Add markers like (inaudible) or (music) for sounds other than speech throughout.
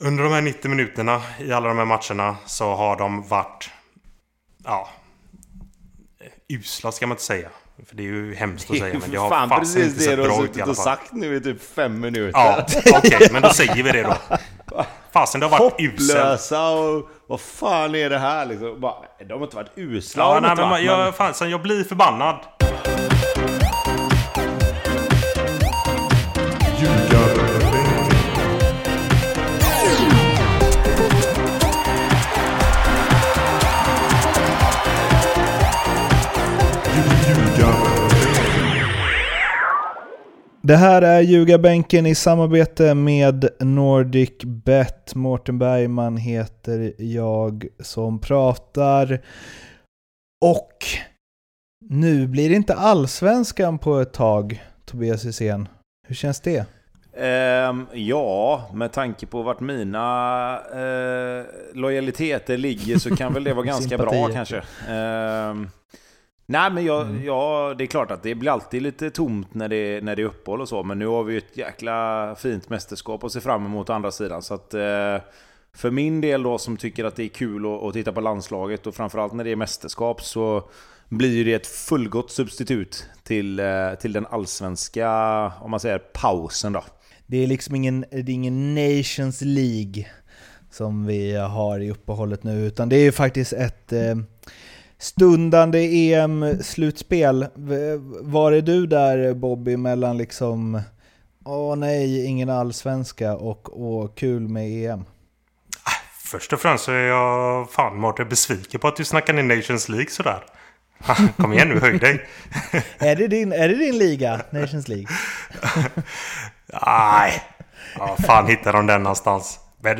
Under de här 90 minuterna i alla de här matcherna så har de varit... Ja... Usla ska man inte säga. För det är ju hemskt att säga men det har (laughs) fan fasen precis inte det sett har bra ut i alla och fall. sagt nu i typ fem minuter. Ja, okej, men då säger vi det då. Fasen, det har varit uselt. Hopplösa och vad fan är det här liksom? Bara, de har inte varit usla. Ja, nej, men varit, jag, fasen, jag blir förbannad. Det här är Ljugarbänken i samarbete med Nordic Bet. Mårten Bergman heter jag som pratar. Och nu blir det inte allsvenskan på ett tag, Tobias Hysén. Hur känns det? Ehm, ja, med tanke på vart mina eh, lojaliteter ligger så kan väl det vara (laughs) ganska bra kanske. Ehm, nej men jag, Mm. ja, det är klart att det blir alltid lite tomt när det, när det är uppehåll och så. Men nu har vi ju ett jäkla fint mästerskap att se fram emot å andra sidan. Så att, eh, för min del då som tycker att det är kul att, att titta på landslaget och framförallt när det är mästerskap så blir ju det ett fullgott substitut till, eh, till den allsvenska, om man säger pausen då. Det är liksom ingen, det är ingen Nations League som vi har i uppehållet nu, utan det är ju faktiskt ett eh, stundande EM-slutspel. Var är du där Bobby mellan liksom åh nej, ingen allsvenska och åh kul med EM? Först och främst så är jag fan Mårten besviken på att du snackar ner Nations League sådär. Kom igen nu, höj dig. (laughs) Är det din, är det din liga, Nations League? (laughs) Nej. Ja, fan hittar de den någonstans? Men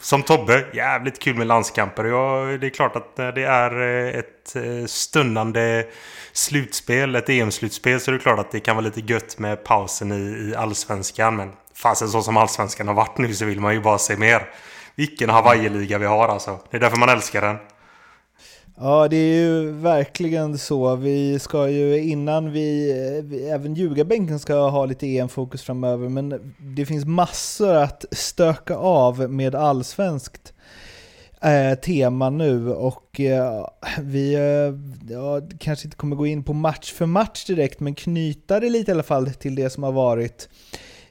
som Tobbe, jävligt kul med landskamper. Ja, det är klart att när det är eh, ett eh, stundande slutspel, ett EM-slutspel, så är det klart att det kan vara lite gött med pausen i, i allsvenskan. Men fasen så som allsvenskan har varit nu så vill man ju bara se mer. Vilken Hawaii-liga vi har alltså. Det är därför man älskar den. Ja, det är ju verkligen så. Vi ska ju innan vi, vi även Ljugarbänken ska ha lite EM-fokus framöver, men det finns massor att stöka av med allsvenskt eh, tema nu och eh, vi eh, ja, kanske inte kommer gå in på match för match direkt, men knyta det lite i alla fall till det som har varit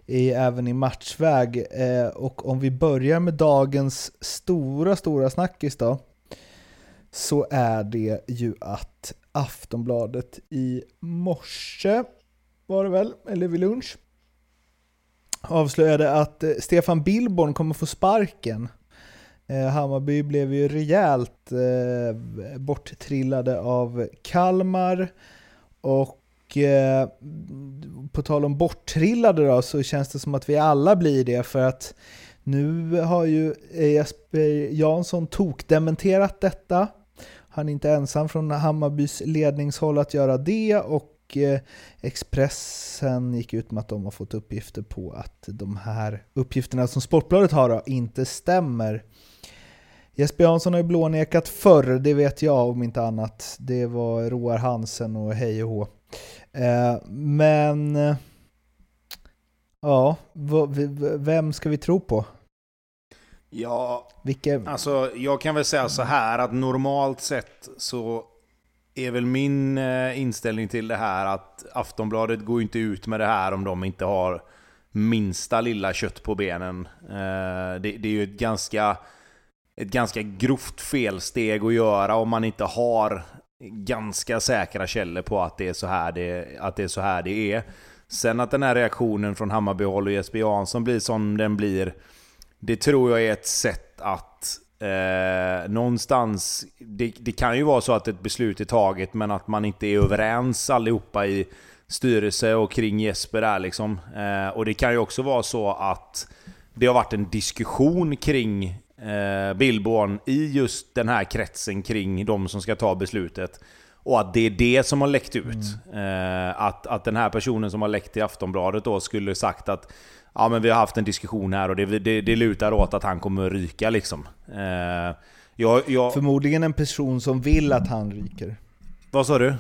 i, även i matchväg. Eh, och om vi börjar med dagens stora, stora snackis då, så är det ju att Aftonbladet i morse, var det väl, eller vid lunch, avslöjade att eh, Stefan Billborn kommer få sparken. Eh, Hammarby blev ju rejält eh, borttrillade av Kalmar och på tal om borttrillade då så känns det som att vi alla blir det för att nu har ju Jesper Jansson tokdementerat detta. Han är inte ensam från Hammarbys ledningshåll att göra det och eh, Expressen gick ut med att de har fått uppgifter på att de här uppgifterna som Sportbladet har då, inte stämmer. Jesper Jansson har ju blånekat förr, det vet jag om inte annat. Det var Roar Hansen och hej och hå. Eh, men eh, ja, vem ska vi tro på? Ja, Vilka, alltså jag kan väl säga så här att normalt sett så är väl min eh, inställning till det här att Aftonbladet går inte ut med det här om de inte har minsta lilla kött på benen. Eh, det, det är ju ett ganska, ett ganska grovt felsteg att göra om man inte har ganska säkra källor på att det är så här det, att det, är, så här det är. Sen att den här reaktionen från Hammarbyhåll och Jesper Jansson blir som den blir, det tror jag är ett sätt att eh, någonstans... Det, det kan ju vara så att ett beslut är taget men att man inte är överens allihopa i styrelse och kring Jesper där liksom. Eh, och det kan ju också vara så att det har varit en diskussion kring eh, Billborn i just den här kretsen kring de som ska ta beslutet. Och att det är det som har läckt ut. Eh, att, att den här personen som har läckt till Aftonbladet då skulle sagt att Ja men vi har haft en diskussion här och det, det, det lutar åt att han kommer att ryka liksom. Eh, jag, jag, Förmodligen en person som vill att han ryker. vad sa du?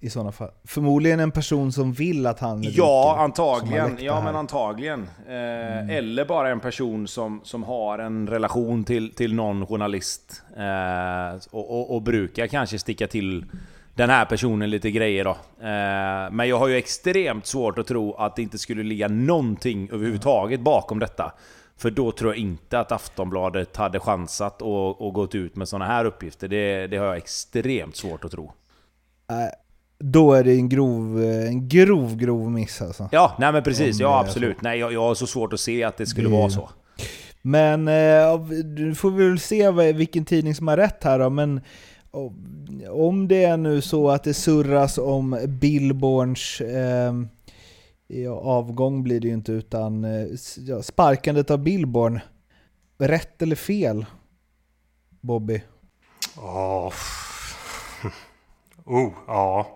i sådana fall? Förmodligen en person som vill att han Ja, ryker, som antagligen. Ja, men antagligen. Eh, Eller bara en person som, som har en relation till, till någon journalist. Eh, och, och, och brukar kanske sticka till den här personen lite grejer då. Eh, men jag har ju extremt svårt att tro att det inte skulle ligga någonting överhuvudtaget bakom detta. För då tror jag inte att Aftonbladet hade chansat och, och gått ut med sådana här uppgifter. Det, det har jag extremt svårt att tro. Då är det en grov, eh, en grov, grov miss alltså. Ja, nej men precis. Ja, är absolut. Nej, jag, jag har så svårt att se att det skulle Det- vara så. Men eh, du får vi väl se vilken tidning som har rätt här då, men om det är nu så att det surras om Billborns eh, ja, avgång blir det ju inte utan eh, ja, sparkandet av Billborn. Rätt eller fel? Bobby? Oh. Oh, ja.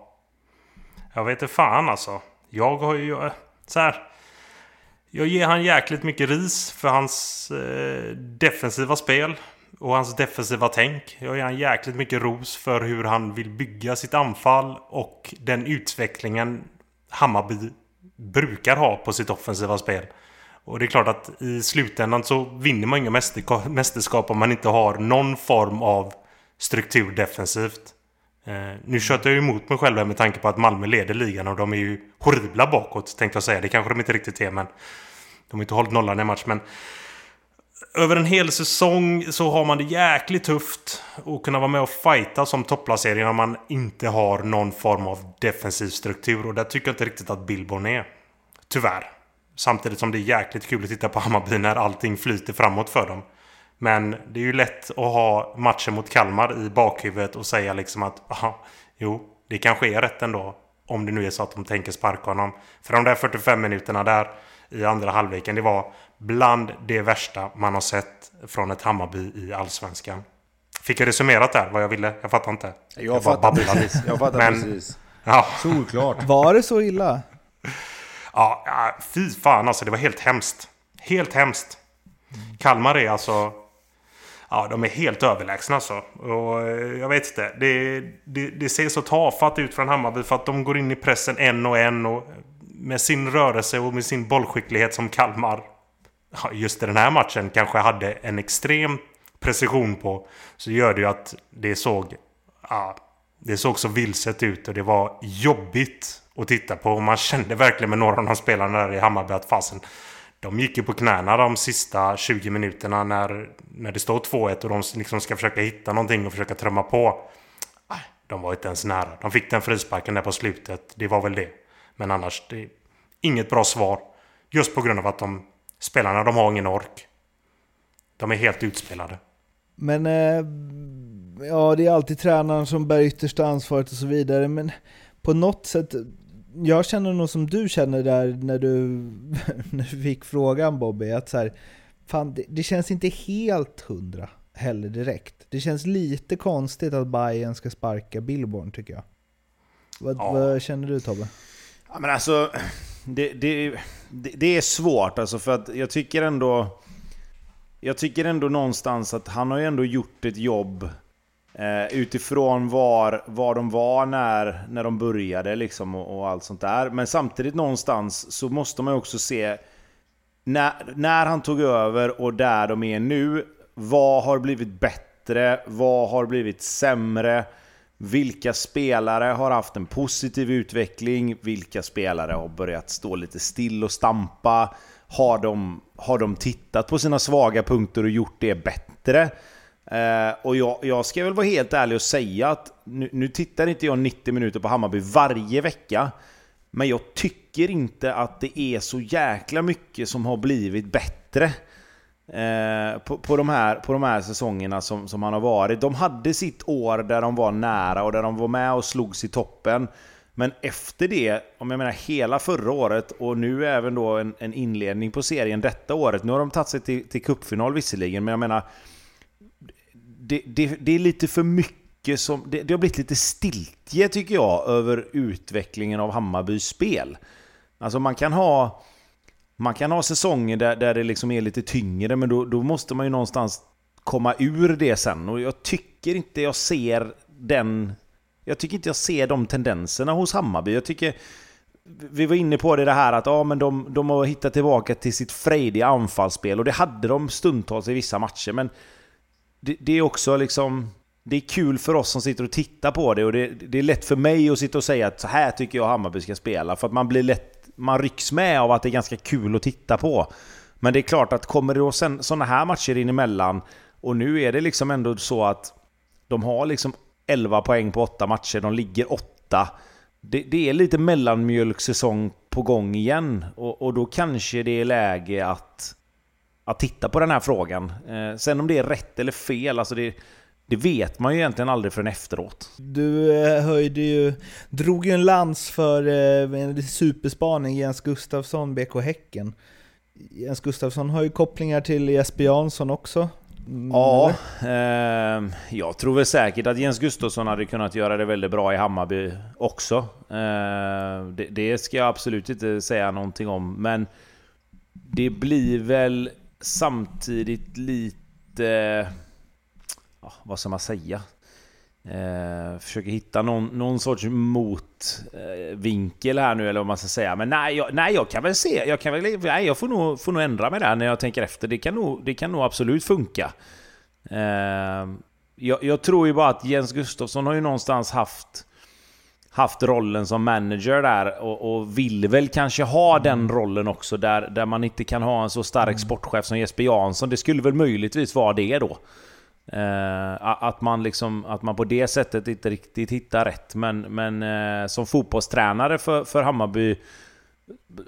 Jag vet inte fan alltså. Jag har ju... Eh, så här. Jag ger han jäkligt mycket ris för hans eh, defensiva spel. Och hans defensiva tänk. Jag ger han jäkligt mycket ros för hur han vill bygga sitt anfall. Och den utvecklingen Hammarby brukar ha på sitt offensiva spel. Och det är klart att i slutändan så vinner man inga mästerskap om man inte har någon form av struktur defensivt. Eh, nu tjötar jag ju emot mig själv här med tanke på att Malmö leder ligan och de är ju horribla bakåt tänkte jag säga. Det kanske de inte riktigt är men de har inte hållit nollan i en match men över en hel säsong så har man det jäkligt tufft att kunna vara med och fighta som topplacering om man inte har någon form av defensiv struktur och där tycker jag inte riktigt att Billborn är. Tyvärr. Samtidigt som det är jäkligt kul att titta på Hammarby när allting flyter framåt för dem. Men det är ju lätt att ha matchen mot Kalmar i bakhuvudet och säga liksom att aha, jo, det kanske är rätt ändå. Om det nu är så att de tänker sparka honom. För de där 45 minuterna där i andra halvleken, det var bland det värsta man har sett från ett Hammarby i Allsvenskan. Fick jag resumerat där vad jag ville? Jag fattar inte. Jag, bara fattar babblade. precis. (laughs) Jag fattar Men- precis. Ja, Solklart. Var det så illa? Ja, ja, fy fan alltså. Det var helt hemskt. Helt hemskt. Kalmar är alltså... Ja, de är helt överlägsna alltså. Och eh, jag vet inte. Det, det, det ser så tafatt ut från Hammarby för att de går in i pressen en och en och med sin rörelse och med sin bollskicklighet som Kalmar just i den här matchen kanske hade en extrem precision på så gör det ju att det såg ja, det såg så vilset ut och det var jobbigt att titta på. Och man kände verkligen med några av de spelarna där i Hammarby att fasen de gick ju på knäna de sista 20 minuterna när, när det står 2-1 och de liksom ska försöka hitta någonting och försöka trumma på. De var inte ens nära. De fick den frisparken där på slutet. Det var väl det. Men annars, det är inget bra svar. Just på grund av att de spelarna, de har ingen ork. De är helt utspelade. Men eh, ja, det är alltid tränaren som bär yttersta ansvaret och så vidare. Men på något sätt, jag känner nog som du känner där när du, (laughs) när du fick frågan Bobby, att så här, fan, det, det känns inte helt hundra heller direkt. Det känns lite konstigt att Bayern ska sparka Billborn tycker jag. Vad, Ja. vad känner du Tobbe? Ja, men alltså, det, det, det, det är svårt alltså för att jag tycker ändå... Jag tycker ändå någonstans att han har ju ändå gjort ett jobb eh, utifrån var, var de var när, när de började liksom och, och allt sånt där. Men samtidigt någonstans så måste man ju också se när, när han tog över och där de är nu. Vad har blivit bättre? Vad har blivit sämre? Vilka spelare har haft en positiv utveckling? Vilka spelare har börjat stå lite still och stampa? Har de, har de tittat på sina svaga punkter och gjort det bättre? Eh, och jag, jag ska väl vara helt ärlig och säga att nu, nu tittar inte jag 90 minuter på Hammarby varje vecka. Men jag tycker inte att det är så jäkla mycket som har blivit bättre. Eh, på, på, de här, på de här säsongerna som, som han har varit. De hade sitt år där de var nära och där de var med och slogs i toppen. Men efter det, om jag menar hela förra året och nu även då en, en inledning på serien detta året. Nu har de tagit sig till, till cupfinal visserligen, men jag menar... Det, det, det är lite för mycket som... Det, det har blivit lite stiltje tycker jag över utvecklingen av Hammarbys spel. Alltså man kan ha... Man kan ha säsonger där, där det liksom är lite tyngre, men då, då måste man ju någonstans komma ur det sen. Och jag tycker inte jag ser den... jag tycker inte jag ser de tendenserna hos Hammarby. Jag tycker... Vi var inne på det, det här att ja, men de, de har hittat tillbaka till sitt frejdiga anfallsspel och det hade de stundtals i vissa matcher. Men det, det, är också liksom... Det är kul för oss som sitter och tittar på det och det, det är lätt för mig att sitta och säga att så här tycker jag Hammarby ska spela. För att man blir lätt... Man rycks med av att det är ganska kul att titta på. Men det är klart att kommer det då sådana här matcher in emellan och nu är det liksom ändå så att de har liksom 11 poäng på 8 matcher, de ligger 8. Det, det är lite mellanmjölksäsong på gång igen och, och, då kanske det är läge att, att titta på den här frågan. Eh, sen om det är rätt eller fel, alltså det, det vet man ju egentligen aldrig förrän efteråt. Du eh, höjde ju, drog ju en lans för eh, en superspaning Jens Gustafsson, BK Häcken. Jens Gustafsson har ju kopplingar till Jesper Jansson också. Mm, ja, eh, jag tror väl säkert att Jens Gustafsson hade kunnat göra det väldigt bra i Hammarby också. Eh, det, det, ska jag absolut inte säga någonting om, men det blir väl samtidigt lite... Ja, vad ska man säga? Eh, försöker hitta någon, någon sorts motvinkel eh, här nu eller vad man ska säga. Men nej, jag, nej, jag kan väl se. Jag, kan väl, nej, jag får, nog, får nog ändra mig där när jag tänker efter. Det kan nog, det kan nog absolut funka. Eh, jag, jag, tror ju bara att Jens Gustafsson har ju någonstans haft haft rollen som manager där och, och, vill väl kanske ha den rollen också där, där man inte kan ha en så stark mm. sportchef som Jesper Jansson. Det skulle väl möjligtvis vara det då. Eh, att, man liksom, att man på det sättet inte riktigt hittar rätt. Men, men eh, som fotbollstränare för, för Hammarby,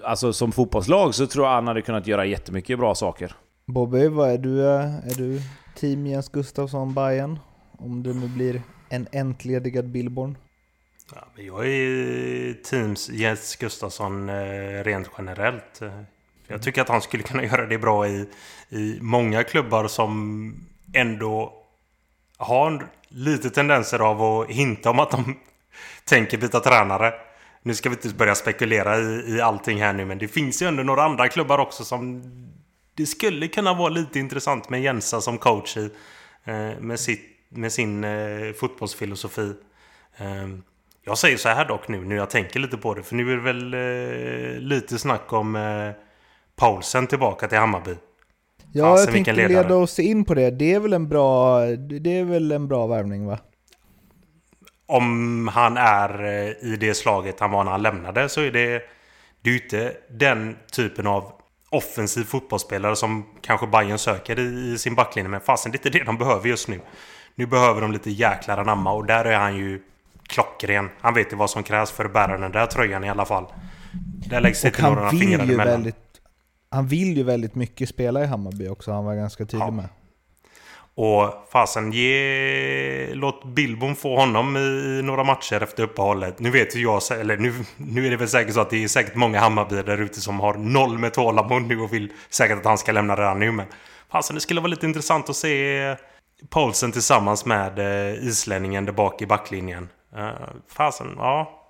alltså som fotbollslag, så tror jag han hade kunnat göra jättemycket bra saker. Bobby, vad är du? Är du team Jens Gustafsson Bayern Om det nu blir en entledigad Billborn? Ja, jag är teams Jens Gustafsson eh, rent generellt. Jag tycker att han skulle kunna göra det bra i, i många klubbar som ändå har lite tendenser av att hinta om att de (laughs) tänker byta tränare. Nu ska vi inte börja spekulera i, i allting här nu, men det finns ju ändå några andra klubbar också som det skulle kunna vara lite intressant med Jensa som coach i. Eh, med, sitt, med sin eh, fotbollsfilosofi. Eh, jag säger så här dock nu, när jag tänker lite på det, för nu är det väl eh, lite snack om eh, Paulsen tillbaka till Hammarby. Ja, Fasen, jag tänkte leda oss in på det. Det är väl en bra, det är väl en bra värvning va? Om han är eh, i det slaget han var när han lämnade så är det... Det är ju inte den typen av offensiv fotbollsspelare som kanske Bayern söker i, i sin backlinje. Men fasen, det är inte det de behöver just nu. Nu behöver de lite jäklar anamma och där är han ju klockren. Han vet ju vad som krävs för att bära den där tröjan i alla fall. Där läggs inte några fingrar emellan. Väldigt han vill ju väldigt mycket spela i Hammarby också, han var ganska tydlig ja. med. Och fasen, ge... låt Bilbon få honom i några matcher efter uppehållet. Nu vet ju jag, eller nu, nu är det väl säkert så att det är säkert många Hammarby där ute som har noll med tålamod nu och vill säkert att han ska lämna redan nu. Men fasen, det skulle vara lite intressant att se Paulsen tillsammans med eh, islänningen där bak i backlinjen. Uh, fasen, ja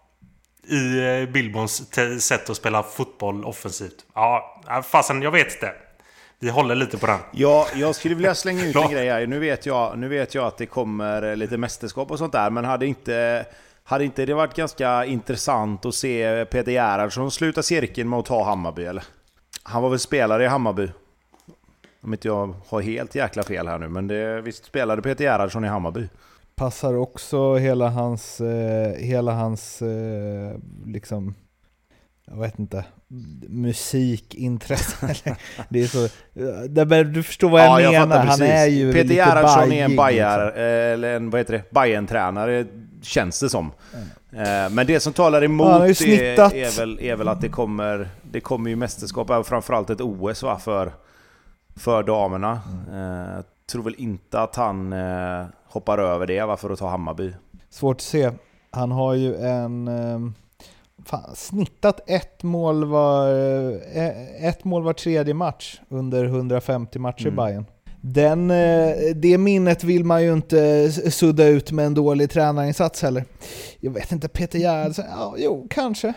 i eh, Billbons sätt att spela fotboll offensivt. Ja, fasen jag vet inte. Vi håller lite på den. Ja, jag skulle vilja slänga ut (laughs) en grej här. Nu vet, jag, nu vet jag att det kommer eh, lite mästerskap och sånt där, men hade inte... Hade inte det varit ganska intressant att se Peter Gerhardsson sluta cirkeln med att ta Hammarby eller? Han var väl spelare i Hammarby? Om inte jag har helt jäkla fel här nu, men det, visst spelade Peter Gerhardsson i Hammarby? Passar också hela hans, eh, hela hans eh, liksom, jag vet inte, musikintresse. (laughs) det är så, du förstår vad jag ja, menar, jag han är ju Peter Gerhardsson är en Bayer, liksom. eller en, vad heter det, Bayern-tränare, känns det som. Mm. Men det som talar emot ja, är, är, väl, är väl att det kommer, det kommer ju mästerskap, framförallt ett OS va, för, för damerna. Mm. Jag tror väl inte att han hoppar över det va, för att ta Hammarby. Svårt att se. Han har ju en... Ehm, fan, snittat ett mål, var, eh, ett mål var tredje match under 150 matcher mm. i Bayern. Den, eh, det minnet vill man ju inte sudda ut med en dålig tränarinsats heller. Jag vet inte, Peter Gerhardsson, ja, jo, kanske.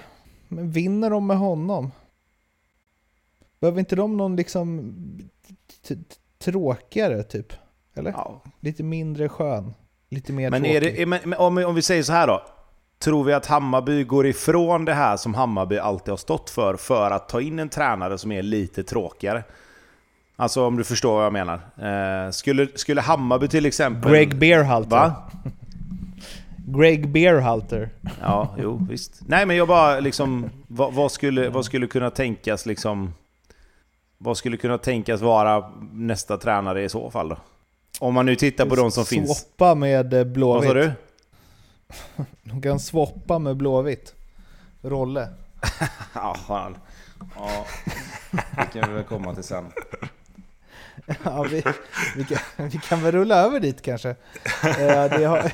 Men vinner de med honom? Behöver inte de någon liksom tråkigare typ? Eller? Ja. Lite mindre skön. lite mer Men, tråkig. är det, är, men om, vi- om vi säger så här då. Tror vi att Hammarby går ifrån det här som Hammarby alltid har stått för, för att ta in en tränare som är lite tråkigare? Alltså om du förstår vad jag menar. Eh, skulle, skulle Hammarby till exempel... Greg Beerhalter. Va? Greg Beerhalter. Ja, jo visst. Nej men jag bara liksom... Vad, vad, skulle, vad skulle kunna tänkas liksom... Vad skulle kunna tänkas vara nästa tränare i så fall då? Om man nu tittar på de som finns. Swappa med eh, Vad Blåvitt. sa du? (laughs) De kan swappa med Blåvitt. Rolle. (laughs) Ja, fan. Ja, det kan vi väl komma till sen. (laughs) Ja, vi, vi, kan, vi kan väl rulla över dit kanske. Eh, det, har,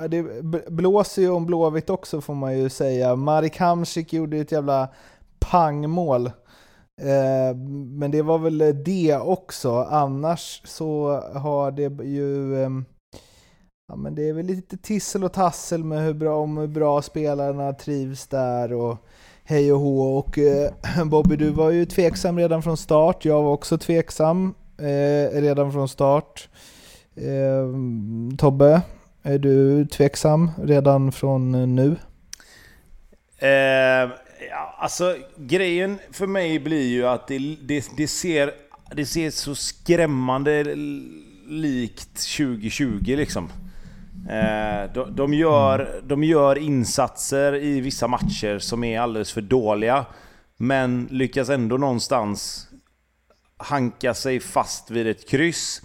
ja, det blåser ju om Blåvitt också får man ju säga. Marek Hamsik gjorde ett jävla pangmål. Eh, men det var väl eh, det också. Annars så har det ju... Ehm, ja, men det är väl lite tissel och tassel med hur bra, om hur bra spelarna trivs där och hej och hå. Och eh, (clears throat) Bobby, du var ju tveksam redan från start. Jag var också tveksam eh, redan från start. Ehm, Tobbe, är du tveksam redan från nu? Ehm, Ja, alltså grejen för mig blir ju att det, det, det, ser, det ser så skrämmande likt 2020 liksom. Eh, de, de, gör, de gör insatser i vissa matcher som är alldeles för dåliga. Men lyckas ändå någonstans hanka sig fast vid ett kryss.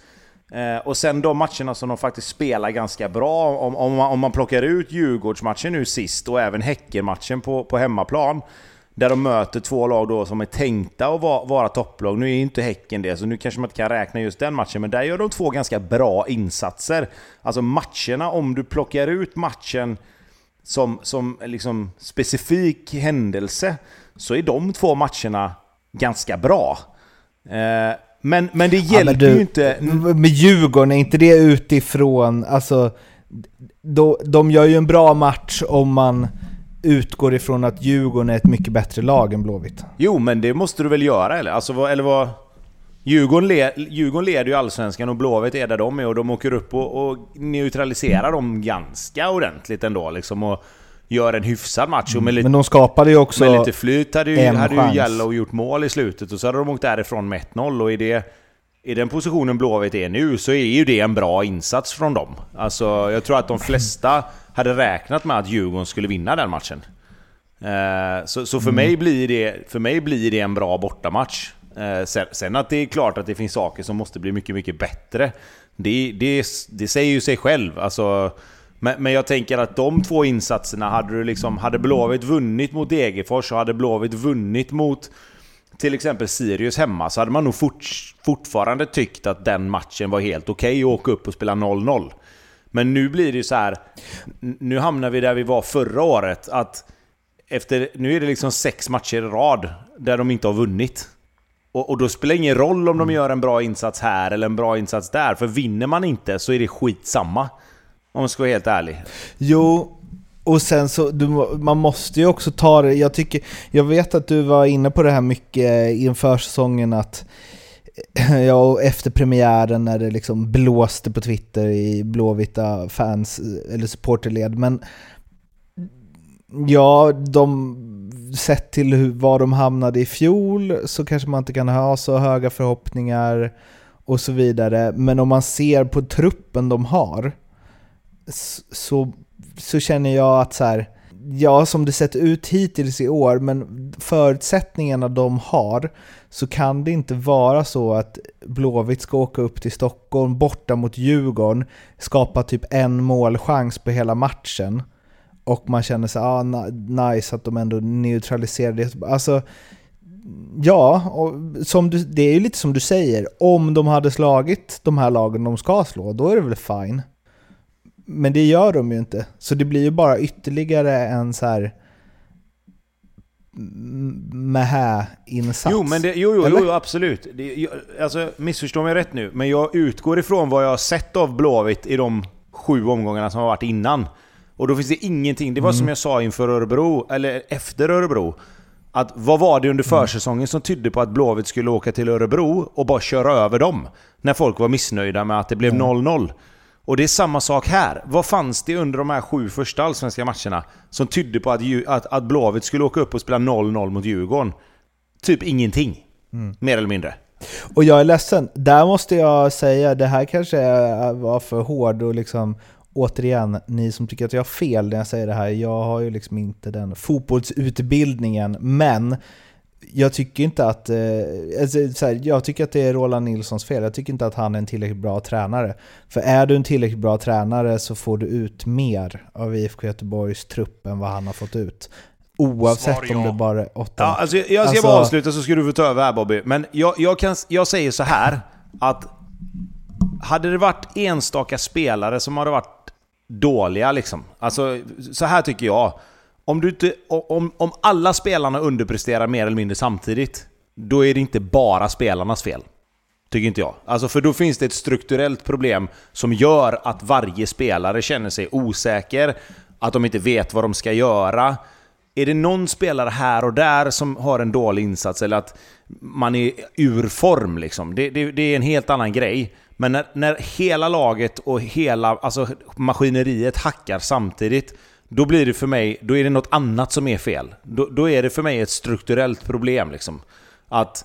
Eh, och sen de matcherna som de faktiskt spelar ganska bra, om, om, man, om man plockar ut Djurgårdsmatchen nu sist och även Häckenmatchen på, på hemmaplan. Där de möter två lag då som är tänkta att vara, vara topplag. Nu är ju inte Häcken det, så nu kanske man inte kan räkna just den matchen. Men där gör de två ganska bra insatser. Alltså matcherna, om du plockar ut matchen som, som liksom specifik händelse, så är de två matcherna ganska bra. Eh, men, men det Ja, hjälper men du, ju inte... Med Djurgården, är inte det utifrån, alltså, då, de gör ju en bra match om man utgår ifrån att Djurgården är ett mycket bättre lag än Blåvitt. Jo, men det måste du väl göra eller? Alltså, vad, eller vad... Djurgården, le, Djurgården leder ju Allsvenskan och Blåvitt är där de är och de åker upp och, och neutraliserar dem ganska ordentligt ändå liksom och gör en hyfsad match. Och med lite, Men de skapade ju också... med lite flyt hade ju, hade ju. Jallow gjort mål i slutet och så hade de åkt därifrån med 1-0 och i, det, i den positionen Blåvitt är nu så är ju det en bra insats från dem. Alltså, jag tror att de flesta hade räknat med att Djurgården skulle vinna den matchen. Eh, Så, så för, Mm. mig blir det, för mig blir det en bra bortamatch. Eh, Sen, sen att det är klart att det finns saker som måste bli mycket, mycket bättre. Det, det, det säger ju sig själv. Alltså, men, men jag tänker att de två insatserna, hade du liksom, hade Blåvitt vunnit mot Degerfors och hade Blåvitt vunnit mot till exempel Sirius hemma så hade man nog fort, fortfarande tyckt att den matchen var helt okej att åka upp och spela 0-0. Men nu blir det ju så här. Nu hamnar vi där vi var förra året. Att efter, nu är det liksom sex matcher i rad där de inte har vunnit. Och, och då spelar det ingen roll om de gör en bra insats här eller en bra insats där. För vinner man inte så är det skitsamma. Om man ska vara helt ärlig. Jo, och sen så, du, man måste ju också ta det, jag tycker, jag vet att du var inne på det här mycket inför säsongen att (clears throat) Ja, och efter premiären när det liksom blåste på Twitter i blåvita fans eller supporterled. Men ja, de, sett till hur, var de hamnade i fjol så kanske man inte kan ha så höga förhoppningar och så vidare. Men om man ser på truppen de har så, så känner jag att så här, ja som det sett ut hittills i år, men förutsättningarna de har så kan det inte vara så att Blåvitt ska åka upp till Stockholm borta mot Djurgården, skapa typ en målchans på hela matchen och man känner sig ah, nice att de ändå neutraliserar det. Alltså, ja, och som du, det är ju lite som du säger, om de hade slagit de här lagen de ska slå, då är det väl fine. Men det gör de ju inte, så det blir ju bara ytterligare en så här mähä-insats. Jo, men det, jo, jo, jo, absolut. Det, jag, alltså, missförstå mig rätt nu, men jag utgår ifrån vad jag har sett av Blåvitt i de sju omgångarna som har varit innan. Och då finns det ingenting, det var som jag sa inför Örebro, eller efter Örebro. Att vad var det under försäsongen som tydde på att Blåvitt skulle åka till Örebro och bara köra över dem? När folk var missnöjda med att det blev 0-0. Och det är samma sak här. Vad fanns det under de här sju första allsvenska matcherna som tydde på att, att, att Blåvitt skulle åka upp och spela 0-0 mot Djurgården? Typ ingenting. Mm. Mer eller mindre. Och jag är ledsen, där måste jag säga, det här kanske var för hård och liksom återigen, ni som tycker att jag har fel när jag säger det här, jag har ju liksom inte den fotbollsutbildningen, men jag tycker inte att, eh, alltså, här, jag tycker att det är Roland Nilssons fel. Jag tycker inte att han är en tillräckligt bra tränare. För är du en tillräckligt bra tränare så får du ut mer av IFK Göteborgs trupp än vad han har fått ut. Oavsett Svar, om det bara är åtta. Ja, alltså, jag ska alltså, bara avsluta så ska du få ta över här Bobby. Men jag, jag, kan, jag säger så här att hade det varit enstaka spelare som hade varit dåliga liksom. Alltså, så här tycker jag. Om, du inte, om, om alla spelarna underpresterar mer eller mindre samtidigt, då är det inte bara spelarnas fel. Tycker inte jag. Alltså för då finns det ett strukturellt problem som gör att varje spelare känner sig osäker, att de inte vet vad de ska göra. Är det någon spelare här och där som har en dålig insats eller att man är ur form liksom, det, det, det är en helt annan grej. Men när, när hela laget och hela alltså, maskineriet hackar samtidigt, då blir det för mig, då är det något annat som är fel. Då, då är det för mig ett strukturellt problem. Liksom. Att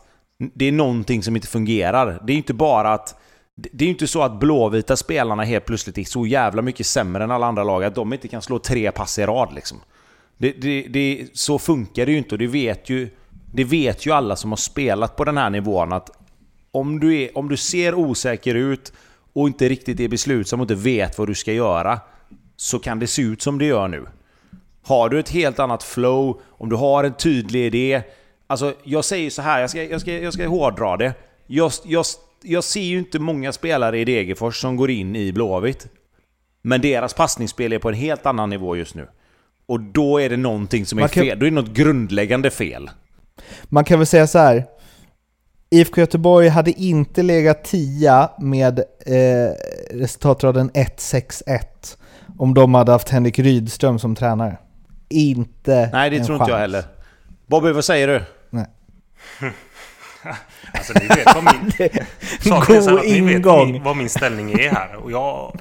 det är någonting som inte fungerar. Det är inte bara att... Det är inte så att blåvita spelarna helt plötsligt är så jävla mycket sämre än alla andra lag att de inte kan slå tre pass i rad. Liksom. Det, det, det, så funkar det ju inte och det vet ju, det vet ju alla som har spelat på den här nivån att om du, är, om du ser osäker ut och inte riktigt är beslutsam och inte vet vad du ska göra så kan det se ut som det gör nu. Har du ett helt annat flow, om du har en tydlig idé. Alltså, jag säger så här, jag ska, jag ska, jag ska hårdra det. Jag, jag, jag ser ju inte många spelare i Degerfors som går in i Blåvitt. Men deras passningsspel är på en helt annan nivå just nu. Och då är det någonting som är kan... fel. Då är det något grundläggande fel. Man kan väl säga så här. IFK Göteborg hade inte legat 10 med eh, resultatraden 1-6-1 om de hade haft Henrik Rydström som tränare. Inte Nej, det tror chans. inte jag heller. Bobby, vad säger du? Nej. alltså ni vet vad min... (laughs) God ni vet vad min, vad min ställning är här. Och jag...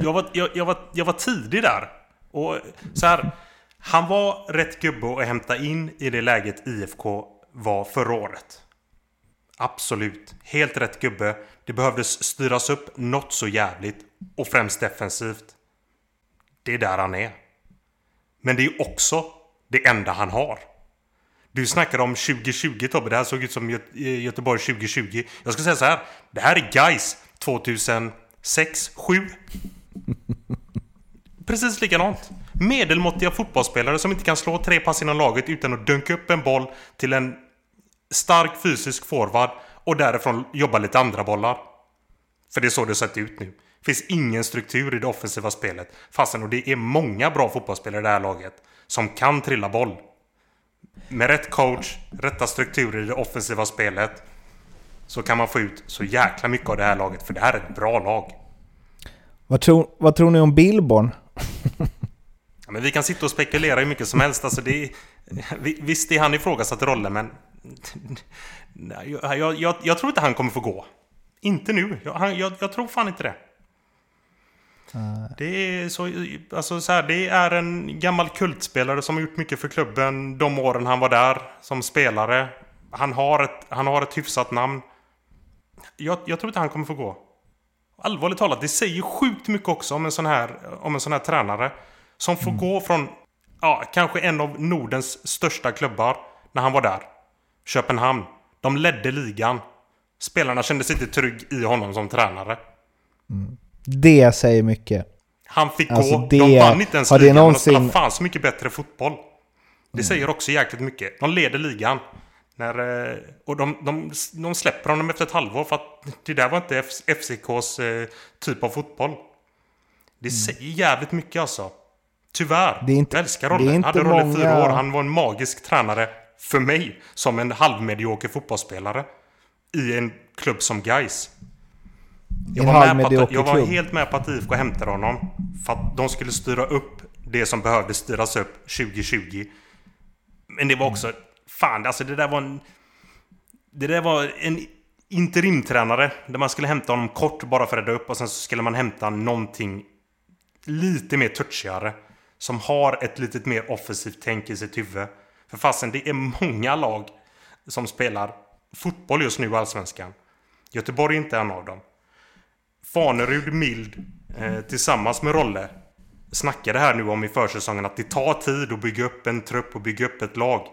Jag var, jag, jag, var, jag var tidig där. Och så här... Han var rätt gubbe att hämta in i det läget IFK var förra året. Absolut. Helt rätt gubbe. Det behövdes styras upp något så jävligt. Och främst defensivt. Det är där han är. Men det är också det enda han har. Du snackar om 2020 Tobbe. Det här såg ut som Gö eh, Göteborg 2020. Jag ska säga så här. Det här är Guys 2006, 7. Precis likadant. Medelmåttiga fotbollsspelare som inte kan slå tre pass inom laget utan att dunka upp en boll till en stark fysisk forward och därifrån jobba lite andra bollar. För det är så det sett ut nu. Finns ingen struktur i det offensiva spelet. Fastän och det är många bra fotbollsspelare i det här laget som kan trilla boll. Med rätt coach, rätta strukturer i det offensiva spelet så kan man få ut så jäkla mycket av det här laget. För det här är ett bra lag. Vad tror, vad tror ni om Billborn? (laughs) ja, men vi kan sitta och spekulera hur mycket som helst. Alltså det är, visst är han ifrågasatt rollen, men (laughs) Nej, jag, jag, jag, tror inte han kommer få gå. Inte nu. Jag, jag tror fan inte det. Det är så, alltså så här, det är en gammal kultspelare som har gjort mycket för klubben de åren han var där som spelare. Han har ett, han har ett hyfsat namn. Jag, jag tror inte han kommer få gå. Allvarligt talat, det säger sjukt mycket också om en sån här, om en sån här tränare. Som får mm. gå från, ja, kanske en av Nordens största klubbar när han var där. Köpenhamn. De ledde ligan. Spelarna kände sig inte trygg i honom som tränare. Mm. Det säger mycket. Han fick alltså gå. Det, de vann inte ens ligan, någonsin... de spelade fan så mycket bättre fotboll. Det mm. säger också jäkligt mycket. De leder ligan. När, eh, och de, de, de släpper honom efter ett halvår för att det där var inte FCKs eh, typ av fotboll. Det mm. säger jävligt mycket alltså. Tyvärr. Det är inte, jag älskar Rolle. Han hade Rolle många... fyra år. Han var en magisk tränare för mig som en halvmedioker fotbollsspelare i en klubb som Geis. Jag var, med på jag var helt med på att IFK hämtade honom för att de skulle styra upp det som behövde styras upp 2020. Men det var också... Fan, alltså det där var en... Det där var en interimtränare. Där man skulle hämta honom kort bara för att rädda upp och sen så skulle man hämta någonting lite mer touchigare. Som har ett lite mer offensivt tänk i sitt huvud. För fasen, det är många lag som spelar fotboll just nu i Allsvenskan. Göteborg är inte en av dem. Fanerud, Mild eh, tillsammans med Rolle snackade här nu om i försäsongen att det tar tid att bygga upp en trupp och bygga upp ett lag.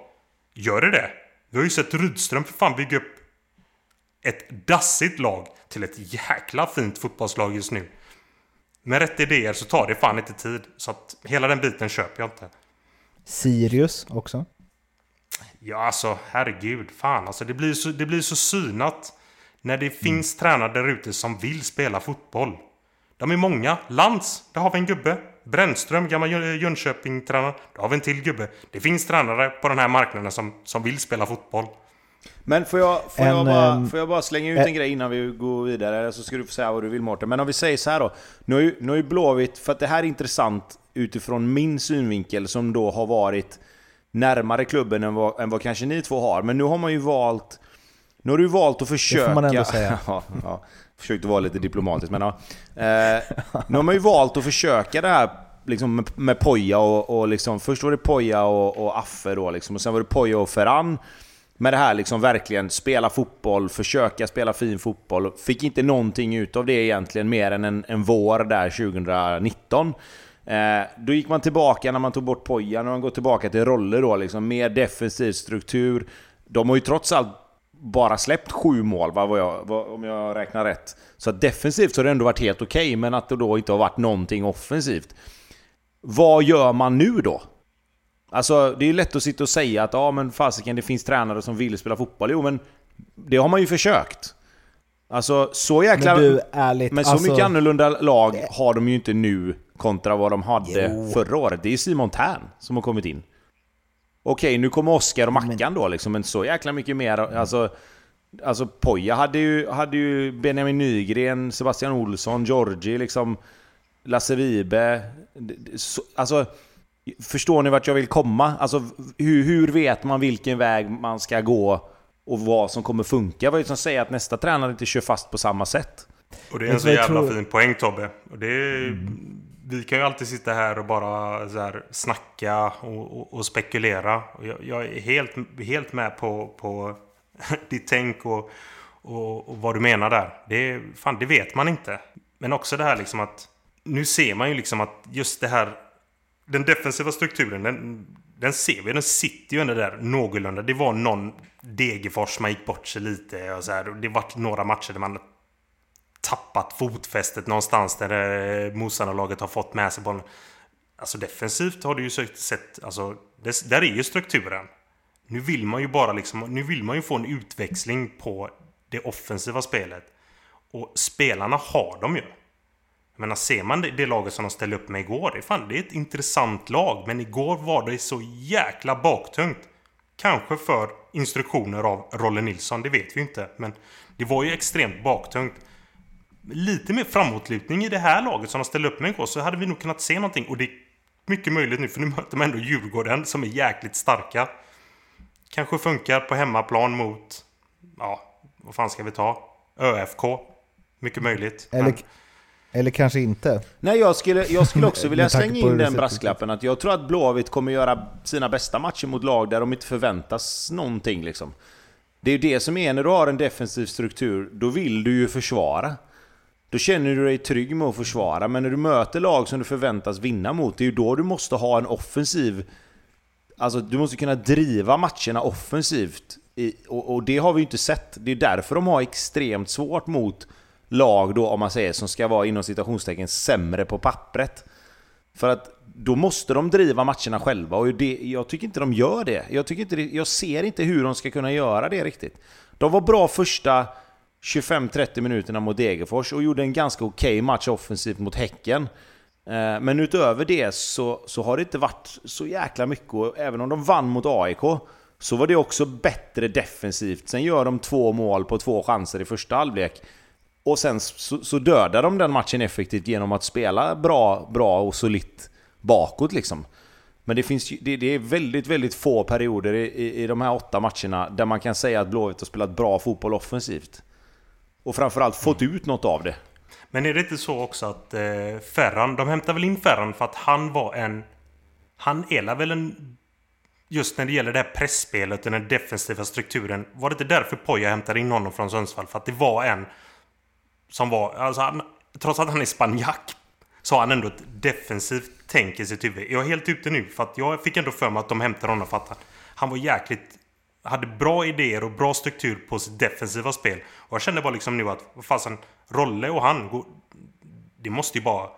Gör det det? Vi har ju sett Rydström för fan bygga upp ett dassigt lag till ett jäkla fint fotbollslag just nu. Med rätt idéer så tar det fan inte tid. Så att hela den biten köper jag inte. Sirius också. Ja, alltså herregud. Fan, alltså det blir så, det blir så synat. När det finns tränare där ute som vill spela fotboll. De är många. Lantz, där har vi en gubbe. Brännström, gammal Jö- Jönköping-tränare. Där har vi en till gubbe. Det finns tränare på den här marknaden som, som vill spela fotboll. Men får jag, får, jag En, bara, ehm, får jag bara slänga ut eh, en grej innan vi går vidare? Så ska du få säga vad du vill Mårten. Men om vi säger så här då. Nu har ju, nu har ju Blåvitt, för att det här är intressant utifrån min synvinkel som då har varit närmare klubben än vad, än vad kanske ni två har. Men nu har man ju valt... Nu har du valt att försöka... man ändå säga. (laughs) ja, ja, försökte vara lite diplomatisk men ja. Eh, nu har man ju valt att försöka det här liksom med, med Poja och, och liksom... Först var det Poja och, och Affe då liksom, och sen var det Poja och Ferran. Med det här liksom verkligen spela fotboll, försöka spela fin fotboll. Fick inte någonting ut av det egentligen mer än en, en vår där 2019. Eh, då gick man tillbaka när man tog bort Poja, när man går tillbaka till roller då, liksom mer defensiv struktur. De har ju trots allt bara släppt sju mål, va, vad jag, vad, om jag räknar rätt. Så defensivt så har det ändå varit helt okej, men att det då inte har varit någonting offensivt. Vad gör man nu då? Alltså, det är ju lätt att sitta och säga att ja, men fasiken, det finns tränare som vill spela fotboll. Jo, men det har man ju försökt. Alltså, så jäkla... Men du, ärligt. Men så alltså, mycket annorlunda lag har de ju inte nu kontra vad de hade Jo. förra året. Det är Simon Tern som har kommit in. Okej, nu kommer Oskar och Mackan då liksom, men så jäkla mycket mer. Alltså, alltså Poja hade ju, hade ju Benjamin Nygren, Sebastian Olsson, Georgi, liksom Lasse Vibe. Så- Alltså, förstår ni vart jag vill komma? Alltså, hur, hur vet man vilken väg man ska gå och vad som kommer funka? Vad är det som säger att nästa tränare inte kör fast på samma sätt? Och det är en Vet så jävla tror? fin poäng Tobbe. Och det är, vi kan ju alltid sitta här och bara så här, snacka och, och, och spekulera. Och jag, jag är helt, helt med på, på (laughs) ditt tänk och, och, och vad du menar där. Det, fan, det vet man inte. Men också det här liksom att... Nu ser man ju liksom att just det här... Den defensiva strukturen, den, den ser vi. Den sitter ju ändå där någorlunda. Det var någon Degerfors man gick bort sig lite. Och så här, och det var några matcher där man tappat fotfästet någonstans där eh, motståndarlaget har fått med sig bollen. Alltså defensivt har du ju sett- sett, alltså det, där är ju strukturen. Nu vill man ju bara liksom, nu vill man ju få en utväxling på det offensiva spelet. Och spelarna har de ju. Jag menar, ser man det, det laget som de ställde upp med igår, det är, fan, det är ett intressant lag. Men igår var det så jäkla baktungt. Kanske för instruktioner av Rolle Nilsson, det vet vi inte. Men det var ju extremt baktungt. Lite mer framåtlutning i det här laget som de ställde upp med igår så hade vi nog kunnat se någonting. Och det är mycket möjligt nu för nu möter man ändå Djurgården som är jäkligt starka. Kanske funkar på hemmaplan mot, ja, vad fan ska vi ta? ÖFK. Mycket möjligt. Eller, Men- eller kanske inte. Nej, jag skulle, jag skulle också (laughs) vilja slänga in den brasklappen att jag tror att Blåvitt kommer göra sina bästa matcher mot lag där de inte förväntas någonting liksom. Det är ju det som är när du har en defensiv struktur, då vill du ju försvara. Då känner du dig trygg med att försvara, men när du möter lag som du förväntas vinna mot, det är ju då du måste ha en offensiv... Alltså du måste kunna driva matcherna offensivt. I, och, och det har vi ju inte sett. Det är därför de har extremt svårt mot lag då, om man säger, som ska vara inom citationstecken sämre på pappret. För att då måste de driva matcherna själva och det, jag tycker inte de gör det. Jag, tycker inte det, jag ser inte hur de ska kunna göra det riktigt. De var bra första 25-30 minuterna mot Degerfors och gjorde en ganska okej match offensivt mot Häcken. Eh, men utöver det så, så har det inte varit så jäkla mycket. Och även om de vann mot AIK så var det också bättre defensivt. Sen gör de två mål på två chanser i första halvlek. Och sen så, så dödar de den matchen effektivt genom att spela bra, bra och solitt bakåt liksom. Men det, finns det, det är väldigt, väldigt få perioder i, i, i de här åtta matcherna där man kan säga att Blåvitt har spelat bra fotboll offensivt och framförallt fått ut något av det. Men är det inte så också att eh, Ferran, de hämtar väl in Ferran för att han var en... Han är väl en... Just när det gäller det här pressspelet och den defensiva strukturen. Var det inte därför Poja hämtade in honom från Sundsvall? För att det var en som var... Alltså han, trots att han är spanjack så har han ändå ett defensivt tänk i sitt huvud. Jag är helt ute nu för att jag fick ändå för mig att de hämtade honom för att han, han var jäkligt... Hade bra idéer och bra struktur på sitt defensiva spel. Och jag kände bara liksom nu att, vad fasen, Rolle och han, det måste ju bara...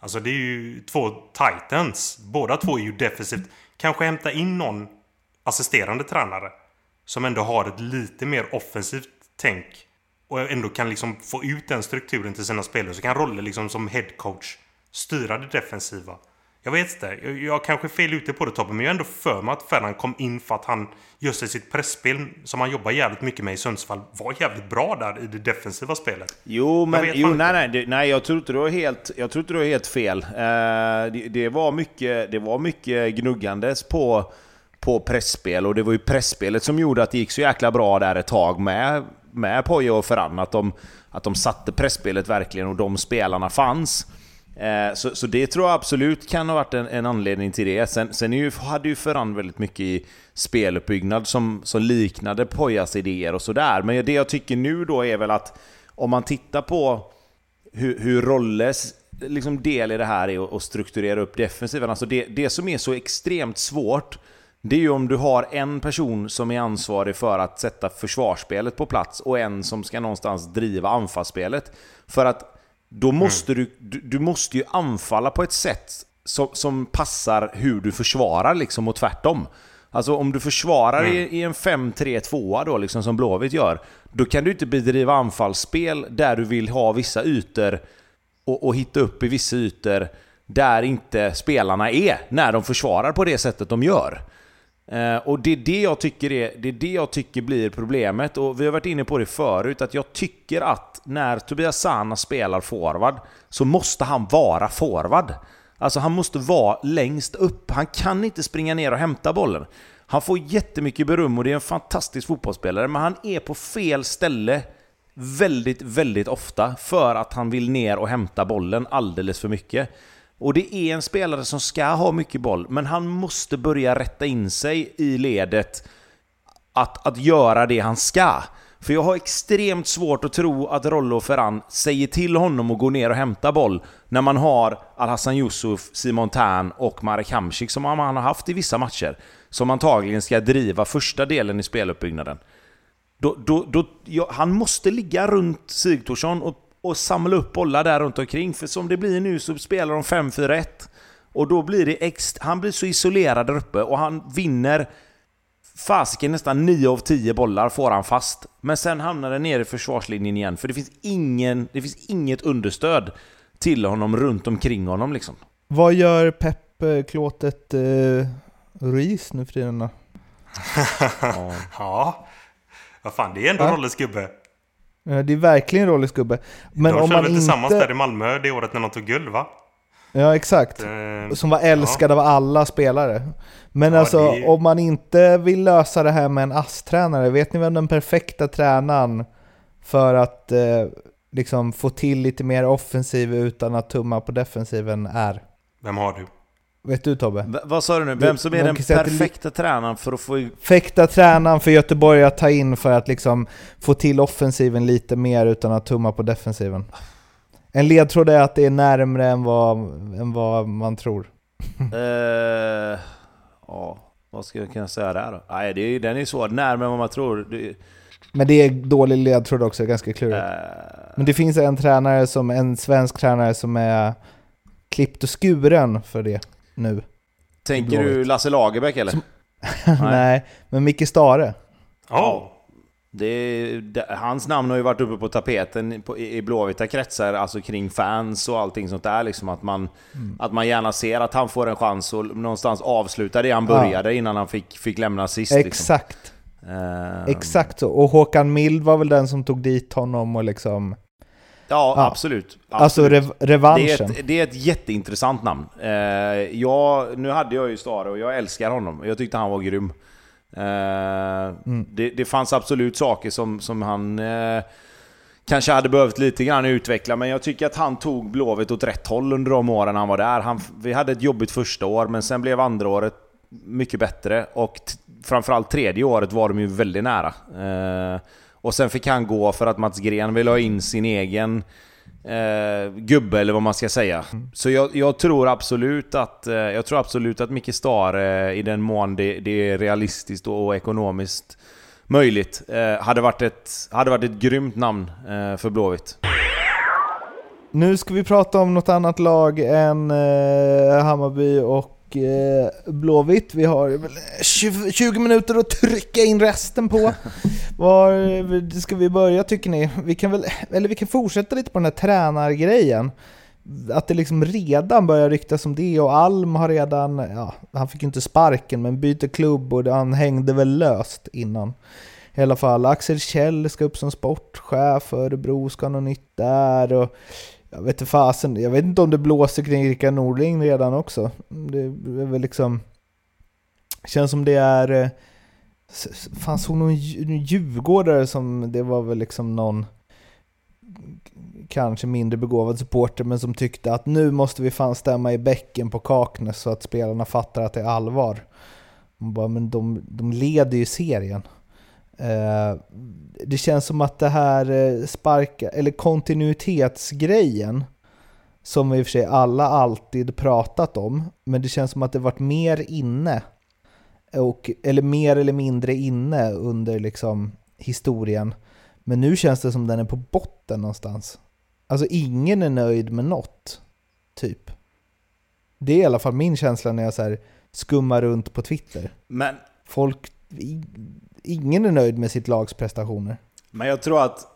Alltså det är ju två titans. Båda två är ju defensivt. Kanske hämta in någon assisterande tränare. Som ändå har ett lite mer offensivt tänk. Och ändå kan liksom få ut den strukturen till sina spelare. Så kan Rolle liksom som headcoach styra det defensiva. Jag vet inte. Jag, jag kanske är fel ute på det Tobbe, men jag är ändå för mig att Ferran kom in för att han just i sitt pressspel som han jobbar jävligt mycket med i Sundsvall var jävligt bra där i det defensiva spelet. Jo, men jo, nej, nej, det, nej, jag tror inte du har helt, jag tror inte du har helt fel. Uh, det, det, var mycket, det var mycket gnuggandes på, på pressspel och det var ju pressspelet som gjorde att det gick så jäkla bra där ett tag med, med Poja och Ferran. Att de, att de satte pressspelet verkligen och de spelarna fanns. Eh, så, så det tror jag absolut kan ha varit en, en anledning till det. Sen, sen ju, hade ju Ferran väldigt mycket i speluppbyggnad som, som liknade Pojas idéer och sådär. Men det jag tycker nu då är väl att om man tittar på hur, hur Rolles liksom del i det här är att strukturera upp defensiven. Alltså det, det som är så extremt svårt det är ju om du har en person som är ansvarig för att sätta försvarsspelet på plats och en som ska någonstans driva anfallsspelet. För att då måste mm. du, du, du, måste ju anfalla på ett sätt som, som passar hur du försvarar liksom och tvärtom. Alltså om du försvarar mm. i, i, en 5-3-2 då liksom som Blåvitt gör, då kan du inte bedriva anfallsspel där du vill ha vissa ytor och, och hitta upp i vissa ytor där inte spelarna är när de försvarar på det sättet de gör. Eh, och det är det, jag tycker är, det är det jag tycker blir problemet. Och vi har varit inne på det förut, att jag tycker att när Tobias Sana spelar forward så måste han vara forward. Alltså han måste vara längst upp. Han kan inte springa ner och hämta bollen. Han får jättemycket beröm och det är en fantastisk fotbollsspelare, men han är på fel ställe väldigt, väldigt ofta för att han vill ner och hämta bollen alldeles för mycket. Och det är en spelare som ska ha mycket boll, men han måste börja rätta in sig i ledet att, att göra det han ska. För jag har extremt svårt att tro att Rollo Ferran säger till honom att gå ner och hämta boll när man har Al-Hassan Yusuf, Simon Tern och Marek Hamsik som han har haft i vissa matcher. Som antagligen ska driva första delen i speluppbyggnaden. Då, då, då, ja, han måste ligga runt Sigthorsson och och samla upp bollar där runt omkring. För som det blir nu så spelar de 5-4-1. Och då blir det ex Han blir så isolerad där uppe och han vinner fasiken nästan 9 av 10 bollar får han fast. Men sen hamnar den nere i försvarslinjen igen. För det finns, ingen, det finns inget understöd till honom runt omkring honom liksom. Vad gör Pep eh, Klåtet eh, Ruiz nu för tiden då? (laughs) ja. ja. Vad fan, det är ändå ja. Rolles gubbe. Det är verkligen Rolles gubbe. Men de om man inte... tillsammans där i Malmö det året när de tog guld va? Ja exakt. Uh, Som var älskad ja. av alla spelare. Men ja, alltså det... om man inte vill lösa det här med en ASS-tränare, vet ni vem den perfekta tränaren för att eh, liksom få till lite mer offensiv utan att tumma på defensiven är? Vem har du? Vet du Tobbe? V vad sa du nu? Vem som är den perfekta tränaren för att få... Perfekta tränaren för Göteborg att ta in för att liksom få till offensiven lite mer utan att tumma på defensiven. En ledtråd är att det är närmre än vad, än vad man tror. uh, (laughs) ja, vad ska jag kunna säga där då? Nej, det är, den är svår. Närmare än vad man tror. Det... Men det är dålig ledtråd också, ganska klurigt. Uh... Men det finns en tränare som, en svensk tränare som är klippt och skuren för det nu. Tänker du Lasse Lagerbäck eller? Som... (laughs) (laughs) Nej, men Micke Stare. Ja. Det, det, hans namn har ju varit uppe på tapeten på, i blåvita kretsar, alltså kring fans och allting sånt där. Liksom att, man, mm. att man gärna ser att han får en chans att någonstans avsluta det han började ja. innan han fick, fick lämna sist. Liksom. Exakt. Liksom. Uh, Exakt så. Och Håkan Mild var väl den som tog dit honom och liksom Ja, ja. Absolut, Alltså rev revanschen. Det är, ett, det är ett jätteintressant namn. Eh, jag, nu hade jag ju Stare och jag älskar honom. Jag tyckte han var grym. Eh, mm. det, det fanns absolut saker som, som han... Eh, kanske hade behövt lite grann utveckla, men jag tycker att han tog Blåvitt åt rätt håll under de åren han var där. Han, vi hade ett jobbigt första år, men sen blev andra året mycket bättre. Och framförallt tredje året var de ju väldigt nära. Eh, och sen fick han gå för att Mats Gren ville ha in sin egen eh, gubbe, eller vad man ska säga. Mm. Så jag, jag, tror absolut att, eh, jag tror absolut att Micke Stare, eh, i den mån det, det är realistiskt och ekonomiskt möjligt, eh, hade, varit ett, hade varit ett grymt namn eh, för Blåvitt. Nu ska vi prata om något annat lag än eh, Hammarby och eh, Blåvitt. Vi har 20, 20, minuter att trycka in resten på. (laughs) Var ska vi börja tycker ni? Vi kan väl, eller vi kan fortsätta lite på den här tränargrejen. Att det liksom redan börjar ryktas om det och Alm har redan, ja, han fick ju inte sparken men byter klubb och han hängde väl löst innan. I alla fall, Axel Kjell ska upp som sportchef, Örebro ska ha något nytt där och jag vet inte fasen, jag vet inte om det blåser kring Rickard Norling redan också. Det är väl liksom, känns som det är, eh, Fanns fan såg någon djurgårdare som, det var väl liksom någon kanske mindre begåvad supporter men som tyckte att nu måste vi fan stämma i bäcken på Kaknäs så att spelarna fattar att det är allvar. Man bara, men de, de leder ju serien. Eh, det känns som att det här eh, sparka, eller kontinuitetsgrejen, som vi i och för sig alla alltid pratat om, men det känns som att det varit mer inne, och, eller mer eller mindre inne under liksom historien. Men nu känns det som den är på botten någonstans. Alltså ingen är nöjd med något, typ. Det är i alla fall min känsla när jag så skummar runt på Twitter. Men... Folk ingen är nöjd med sitt lags prestationer. Men jag tror att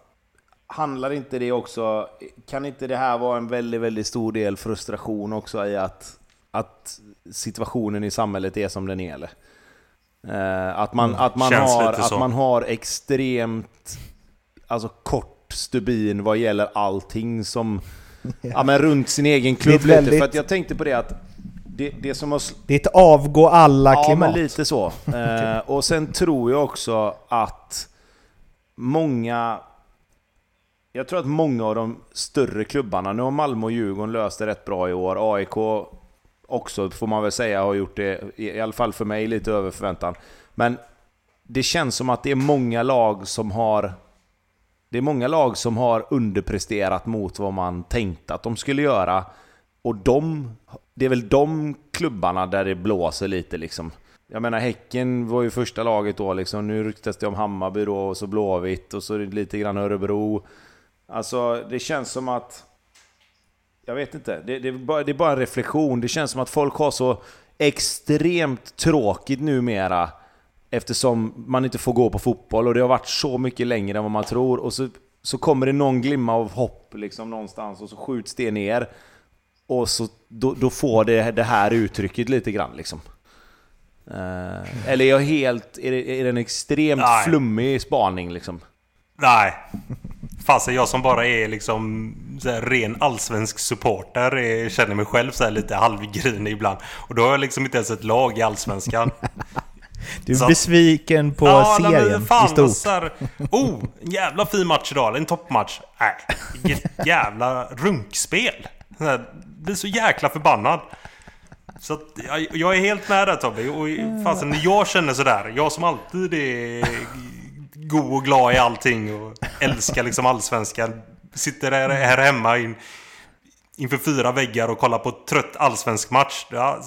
handlar inte det också, kan inte det här vara en väldigt, väldigt stor del frustration också i att, att situationen i samhället är som den är? Eller? Eh, att, man, mm. att, man har, att man har extremt alltså, kort stubin vad gäller allting som... (laughs) ja. ja men runt sin egen klubb väldigt... lite. För att jag tänkte på det att det, det, som har... det är ett avgå alla-klimat. Ja, lite så. (laughs) eh, och sen tror jag också att många... Jag tror att många av de större klubbarna, nu har Malmö och Djurgården löst det rätt bra i år. AIK också, får man väl säga, har gjort det, i alla fall för mig, lite över förväntan. Men det känns som att det är många lag som har det är många lag som har underpresterat mot vad man tänkte att de skulle göra. Och de det är väl de klubbarna där det blåser lite liksom. Jag menar Häcken var ju första laget då liksom. Nu ryktas det om Hammarby då och så Blåvitt och så lite grann Örebro. Alltså det känns som att... Jag vet inte. Det, det, är bara, det är bara en reflektion. Det känns som att folk har så extremt tråkigt numera. Eftersom man inte får gå på fotboll och det har varit så mycket längre än vad man tror. Och så, så kommer det någon glimma av hopp liksom någonstans och så skjuts det ner. Och så, då, då får det det här uttrycket lite grann liksom. Uh, eller är jag helt... Är det, är det en extremt Nej. flummig spaning liksom? Nej. Fasen jag som bara är liksom så här, ren allsvensk supporter är, känner mig själv så lite halvgrinig ibland. Och då har jag liksom inte ens ett lag i allsvenskan. (laughs) Du är så. besviken på ja, serien fan, i stort. Så här, oh, en jävla fin match idag. En toppmatch. Nej, vilket jävla runkspel. Jag blir så jäkla förbannad. Så att, jag, jag är helt med där Tobbe. Och fasen, när jag känner sådär, jag som alltid är god och glad i allting och älskar liksom allsvenskan. Sitter här, här hemma in, inför fyra väggar och kollar på trött allsvensk match. Ja,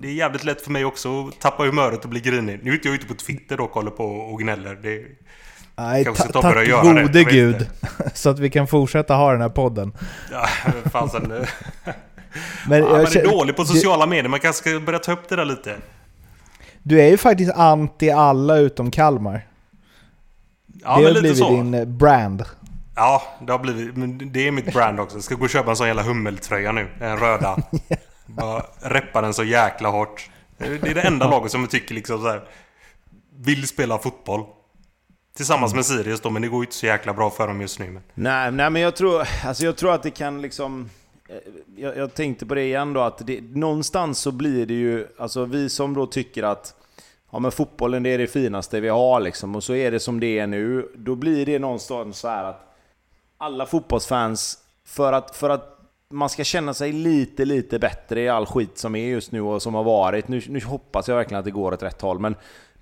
det är jävligt lätt för mig också att tappa humöret och bli grinig. Nu är inte jag ute på Twitter och kollar på och gnäller. Det, Nej, ta tack gode det, gud. (laughs) Så att vi kan fortsätta ha den här podden. Ja, fasen. (laughs) men ja, man är dålig på sociala medier, man kanske ska börja ta upp det där lite. Du är ju faktiskt anti alla utom Kalmar. Ja, det har blivit så. din eh, brand. Ja, det har blivit. Det är mitt brand också. Jag ska gå och köpa en sån jävla hummeltröja nu. En röda. (laughs) Bara reppa den så jäkla hårt. Det är det enda laget som jag tycker liksom så här, vill spela fotboll. Tillsammans med Sirius då, men det går ju inte så jäkla bra för dem just nu. Men... Nej, nej, men jag tror, alltså jag tror att det kan liksom... Eh, jag, jag tänkte på det igen då, att det, någonstans så blir det ju... Alltså vi som då tycker att ja, men fotbollen det är det finaste vi har liksom, och så är det som det är nu. Då blir det någonstans så här att alla fotbollsfans, för att, för att man ska känna sig lite, lite bättre i all skit som är just nu och som har varit. Nu, nu hoppas jag verkligen att det går åt rätt håll, men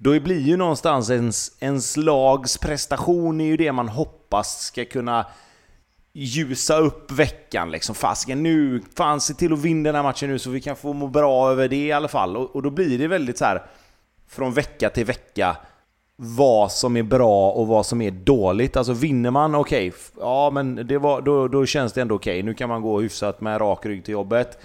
då blir ju någonstans ens, ens lags prestation är ju det man hoppas ska kunna ljusa upp veckan liksom. Fasiken nu, fan se till att vinna den här matchen nu så vi kan få må bra över det i alla fall. Och, och då blir det väldigt så här från vecka till vecka vad som är bra och vad som är dåligt. Alltså vinner man, okej, okay, ja men det var, då, då känns det ändå okej. Okay. Nu kan man gå hyfsat med rak rygg till jobbet.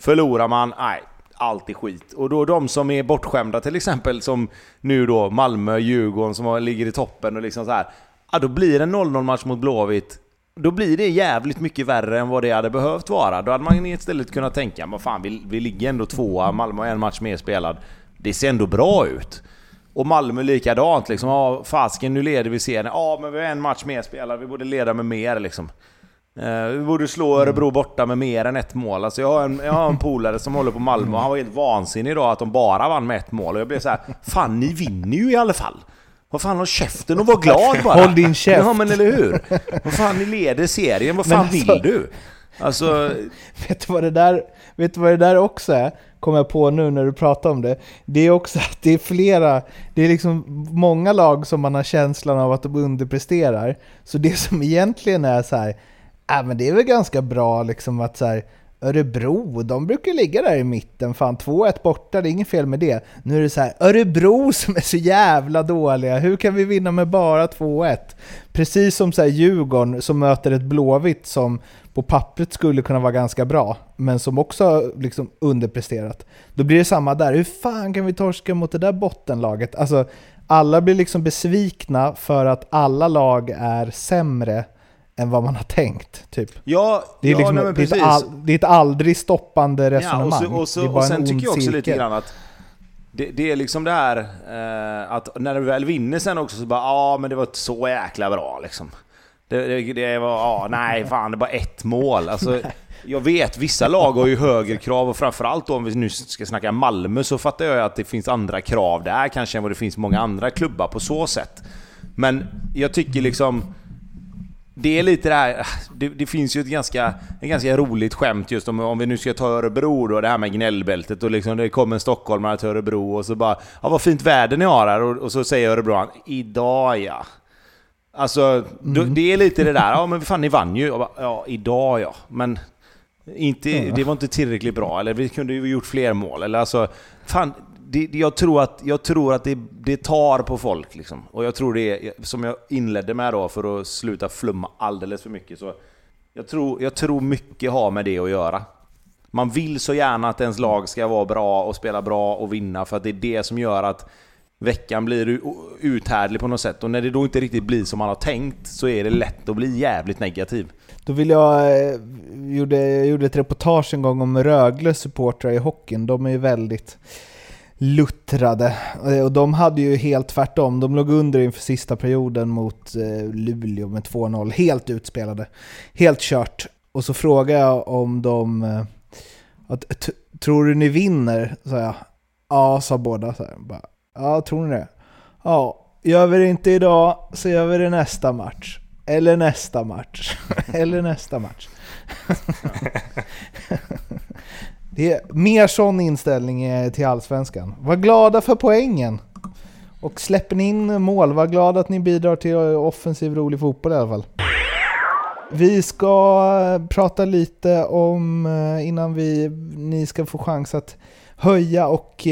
Förlorar man, nej, allt är skit. Och då de som är bortskämda till exempel, som nu då Malmö, Djurgården som ligger i toppen och liksom så här. Ja, då blir det en 0-0 match mot Blåvitt. Då blir det jävligt mycket värre än vad det hade behövt vara. Då hade man istället kunnat tänka, vad fan, vi, vi ligger ändå tvåa, Malmö har en match mer spelad. Det ser ändå bra ut. Och Malmö likadant liksom. Ja, fasken nu leder vi serien. Ja, men vi har en match mer spelad. Vi borde leda med mer liksom. Eh, vi borde slå Örebro borta med mer än ett mål. Alltså jag har en, jag har en polare som håller på Malmö och han var helt vansinnig idag att de bara vann med ett mål. Och jag blev så här, fan ni vinner ju i alla fall. Vad fan, håll käften och var glad bara. Håll din käft. Ja men eller hur? Vad fan, ni leder serien. Vad fan alltså, vill du? Alltså... Vet du vad det där, vet du vad det där också är? Kommer jag på nu när du pratar om det. Det är också att det är flera, det är liksom många lag som man har känslan av att de underpresterar. Så det som egentligen är så här, äh, men det är väl ganska bra liksom att så här, Örebro, de brukar ligga där i mitten. Fan, 2-1 borta, det är inget fel med det. Nu är det så här, Örebro (laughs) som är så jävla dåliga, hur kan vi vinna med bara 2-1? Precis som så här Djurgården som möter ett Blåvitt som på pappret skulle kunna vara ganska bra, men som också har liksom underpresterat. Då blir det samma där, hur fan kan vi torska mot det där bottenlaget? Alltså, alla blir liksom besvikna för att alla lag är sämre än vad man har tänkt. Typ. Ja, det, är ja, liksom, nej, det, är all, det, är ett aldrig stoppande resonemang. Ja, och, så, och, så, och sen tycker jag också cirkel. lite grann att det, det, är liksom det här eh, att när du väl vinner sen också så bara ja men det var så jäkla bra liksom. Det, det, det var, ja nej fan det var ett mål. Alltså, (laughs) jag vet, vissa lag har ju högre krav och framförallt då om vi nu ska snacka Malmö så fattar jag att det finns andra krav där kanske än vad det finns många andra klubbar på så sätt. Men jag tycker liksom det är lite det här, det, det, finns ju ett ganska, ett ganska roligt skämt just om, om vi nu ska ta Örebro då, det här med gnällbältet och liksom det kommer en stockholmare till Örebro och så bara Ja vad fint väder ni har här och, och så säger Örebro han Idag ja. Alltså mm. det är lite det där, ja men fan ni vann ju. Bara, ja idag ja. Men inte, det var inte tillräckligt bra, eller vi kunde ju gjort fler mål. Eller alltså, fan, det, jag tror att, jag tror att det, det tar på folk. Liksom. Och jag tror det är, som jag inledde med då, för att sluta flumma alldeles för mycket, så jag tror, jag tror mycket har med det att göra. Man vill så gärna att ens lag ska vara bra och spela bra och vinna, för att det är det som gör att veckan blir uthärdlig på något sätt. Och när det då inte riktigt blir som man har tänkt, så är det lätt att bli jävligt negativ. Då vill jag, eh, gjorde, jag gjorde ett reportage en gång om Rögle supportrar i hockeyn. De är ju väldigt luttrade. Eh, och de hade ju helt tvärtom. De låg under inför sista perioden mot eh, Luleå med 2-0. Helt utspelade. Helt kört. Och så frågade jag om de... Eh, att, tror du ni vinner? sa jag. Ja, sa båda. Så. Bara, ja, tror ni det? Ja, gör vi det inte idag så gör vi det nästa match. Eller nästa match. (laughs) Eller nästa match. (laughs) (laughs) Det är mer sån inställning eh, till Allsvenskan. Var glada för poängen! Och släpper ni in mål, var glada att ni bidrar till eh, offensiv rolig fotboll i alla fall. Vi ska eh, prata lite om, innan vi, ni ska få chans att höja och,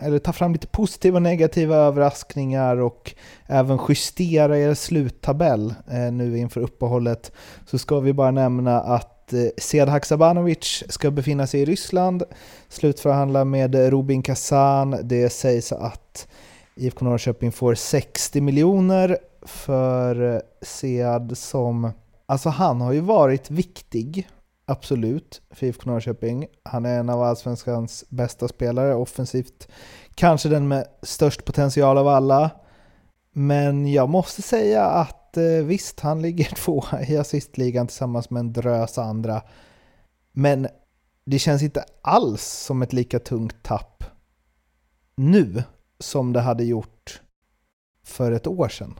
eller ta fram lite positiva och negativa överraskningar och även justera er sluttabell nu inför uppehållet, så ska vi bara nämna att Eh, Sead Haksabanovic ska befinna sig i Ryssland, slutförhandla med Rubin Kazan. Det sägs att IFK Norrköping får 60 miljoner för eh, Sead som... Alltså han har ju varit viktig, absolut, för IFK Norrköping. Han är en av allsvenskans bästa spelare, offensivt kanske den med störst potential av alla. Men jag måste säga att eh, visst, han ligger (laughs) tvåa i assistligan tillsammans med en drös andra. Men det känns inte alls som ett lika tungt tapp nu som det hade gjort för ett år sedan.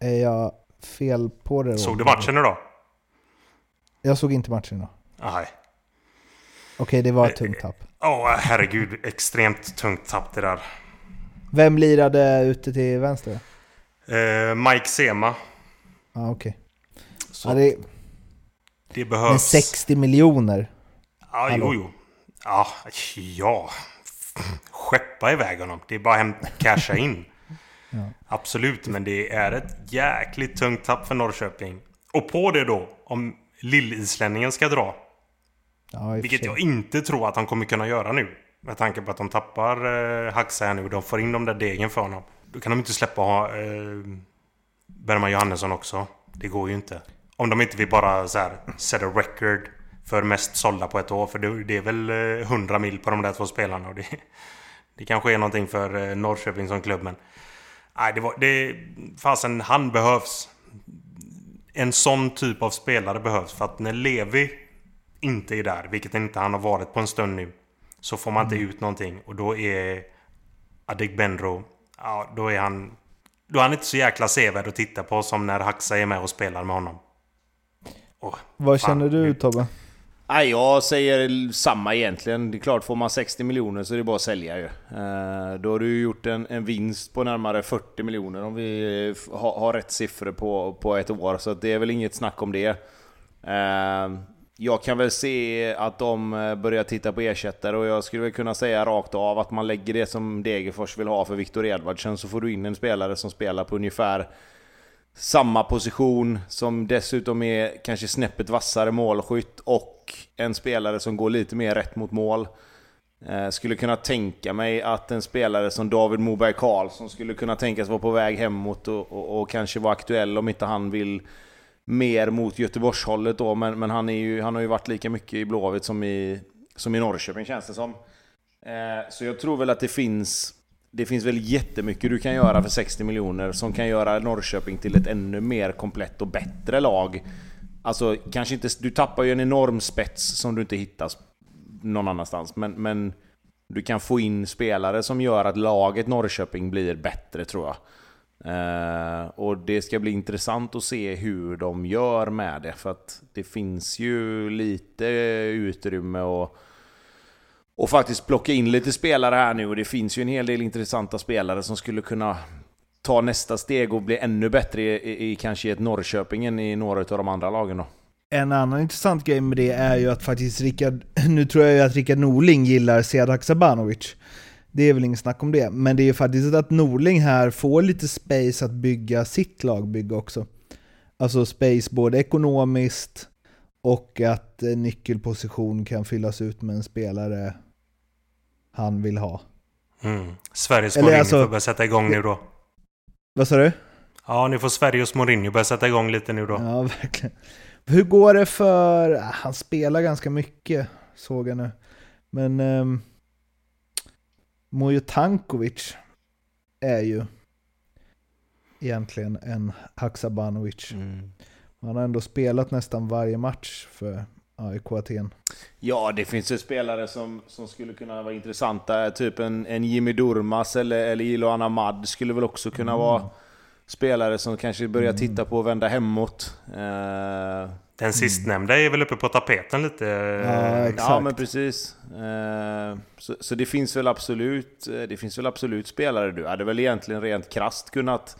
Är jag fel på det. Såg du matchen idag? Jag såg inte matchen idag. Nej. Okej, det var ett tungt tapp. Åh, herregud. Extremt tungt tapp det där. Vem lirade ute till vänster? Eh, Mike Sema. Ja, okej. Så Ja, det det men behövs... 60 miljoner. Ja, Hallå. jo, jo. Ja, ja. Skeppa iväg honom. Det är bara hem casha in. (laughs) Ja. Absolut, men det är ett jäkligt tungt tapp för Norrköping. Och på det då, om lillislänningen ska dra. Ja, Vilket jag inte tror att han kommer kunna göra nu. Med tanke på att de tappar eh, Haxa här nu de får in de där degen för honom. Då kan de inte släppa ha, eh, Bergman Johannesson också. Det går ju inte. Om de inte vill bara så här set a record för mest sålda på ett år. För det, det är väl eh, 100 mil på de där två spelarna. Och det, det kanske är någonting för eh, Norrköping som klubb. Men nej, det var... Det, fasen, han behövs. En sån typ av spelare behövs. För att när Levi inte är där, vilket inte han har varit på en stund nu. Så får man inte ut någonting. Och då är Adegbenro... Ja, då är han... Då är han inte så jäkla sevärd att titta på som när Haxa är med och spelar med honom. Åh, Vad fan, känner du nu- Tobbe? Nej, jag säger samma egentligen. Det är klart, får man 60 miljoner så är det bara att sälja ju. Eh, då har du ju gjort en, en vinst på närmare 40 miljoner om vi eh, har, har rätt siffror på, på ett år. Så det är väl inget snack om det. Jag kan väl se att de eh, börjar titta på ersättare och jag skulle väl kunna säga rakt av att man lägger det som Degerfors vill ha för Viktor Edvardsen så får du in en spelare som spelar på ungefär samma position som dessutom är kanske snäppet vassare målskytt och en spelare som går lite mer rätt mot mål. Eh, skulle kunna tänka mig att en spelare som David Moberg Karlsson skulle kunna tänkas vara på väg hemåt och, och, och kanske vara aktuell om inte han vill mer mot Göteborgshållet då. Men, men han, är ju, han har ju varit lika mycket i Blåvitt som i, som i Norrköping känns det som. Eh, så jag tror väl att det finns det finns väl jättemycket du kan göra för 60 miljoner som kan göra Norrköping till ett ännu mer komplett och bättre lag. Alltså, kanske inte... Du tappar ju en enorm spets som du inte hittar någon annanstans. Men, men du kan få in spelare som gör att laget Norrköping blir bättre, tror jag. Eh, och det ska bli intressant att se hur de gör med det. För att det finns ju lite utrymme och och faktiskt plocka in lite spelare här nu och det finns ju en hel del intressanta spelare som skulle kunna ta nästa steg och bli ännu bättre i, i, i kanske ett Norrköping än i några av de andra lagen då. En annan intressant grej med det är ju att faktiskt Rickard, nu tror jag ju att Rickard Norling gillar Sead Haksabanovic. Det är väl inget snack om det, men det är ju faktiskt att Norling här får lite space att bygga sitt lagbygge också. Alltså space både ekonomiskt och att nyckelposition kan fyllas ut med en spelare han vill ha. Mm. Sveriges Eller Mourinho alltså- får börja sätta igång nu då. Vad sa du? Ja, nu får Sveriges Mourinho börja sätta igång lite nu då. Ja, verkligen. Hur går det för... ah, Han spelar ganska mycket, såg jag nu. Men... Um, Mojo Tankovic är ju egentligen en Haksabanovic. Han har ändå spelat nästan varje match för AIK Aten. Ja, det finns ju spelare som, som skulle kunna vara intressanta. Typ en, en Jimmy Durmas eller, eller Iloan Ahmad skulle väl också kunna vara spelare som kanske börjar titta på att vända hemåt. Eh, Den sistnämnda är väl uppe på tapeten lite. Ja, exakt. Ja men precis. Eh, Så, så det finns väl absolut eh, Det finns väl absolut spelare du hade väl egentligen rent krasst kunnat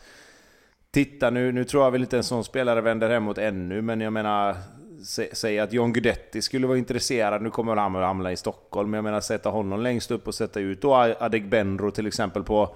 Titta nu, nu tror jag väl inte en sån spelare vänder hemåt ännu men jag menar sä- Säg att John Guidetti skulle vara intresserad, nu kommer han att hamna i Stockholm men jag menar sätta honom längst upp och sätta ut då Adegbenro till exempel på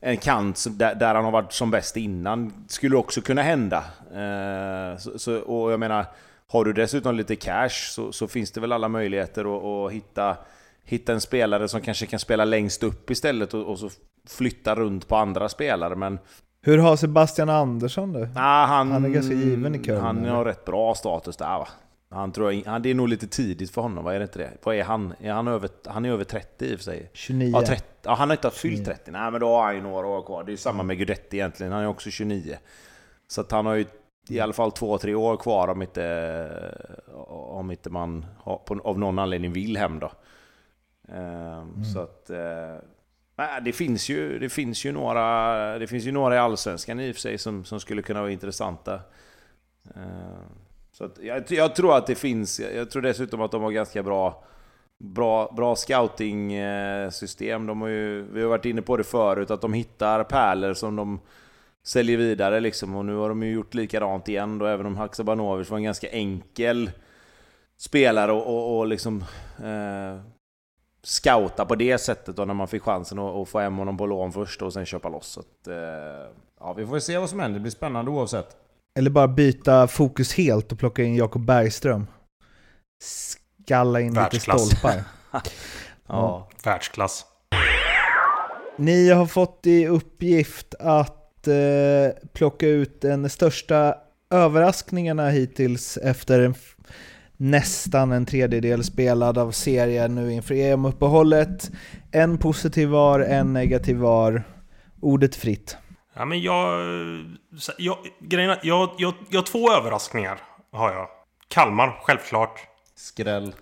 en kant där, där han har varit som bäst innan skulle också kunna hända. Eh, så, så, och jag menar, har du dessutom lite cash så, så finns det väl alla möjligheter att, att hitta, hitta en spelare som kanske kan spela längst upp istället och, och så flytta runt på andra spelare. Men Hur har Sebastian Andersson det? nah, han, Han är ganska given i Köln, Han har rätt bra status där va? Han tror jag, han, det är nog lite tidigt för honom, vad är det inte det? Vad är han? Är han, över, han är över 30 i och för sig. 29. Ja, 30, ja, han har inte fyllt 30. Nej, men då har han ju några år kvar. Det är samma med Guidetti egentligen. Han är också 29. Så att han har ju i alla fall två, tre år kvar om inte, om inte man av någon anledning vill hem då. Ehm, Så att... eh, Nej, det finns ju, det finns ju några, det finns ju några i Allsvenskan i och för sig som, som skulle kunna vara intressanta. Så att jag, jag, tror att det finns, jag tror dessutom att de har ganska bra, bra, bra scouting-system. Eh, de har ju, vi har varit inne på det förut, att de hittar pärlor som de säljer vidare liksom. Och nu har de ju gjort likadant igen då, även om Haksabanovic var en ganska enkel spelare och, och, och liksom eh, scouta på det sättet då när man fick chansen att, att få hem honom på lån först och sen köpa loss. Så att, eh, ja, vi får se vad som händer. Det blir spännande oavsett. Eller bara byta fokus helt och plocka in Jakob Bergström. Skalla in lite stolpar. (laughs) ja. Världsklass. Ni har fått i uppgift att eh, plocka ut den största överraskningarna hittills efter en nästan en tredjedel spelad av serien nu inför EM-uppehållet. En positiv var, en negativ var. Ordet fritt. Ja, men jag... jag grejerna, jag, jag, jag har två överraskningar. Har jag. Kalmar, självklart. Skräll.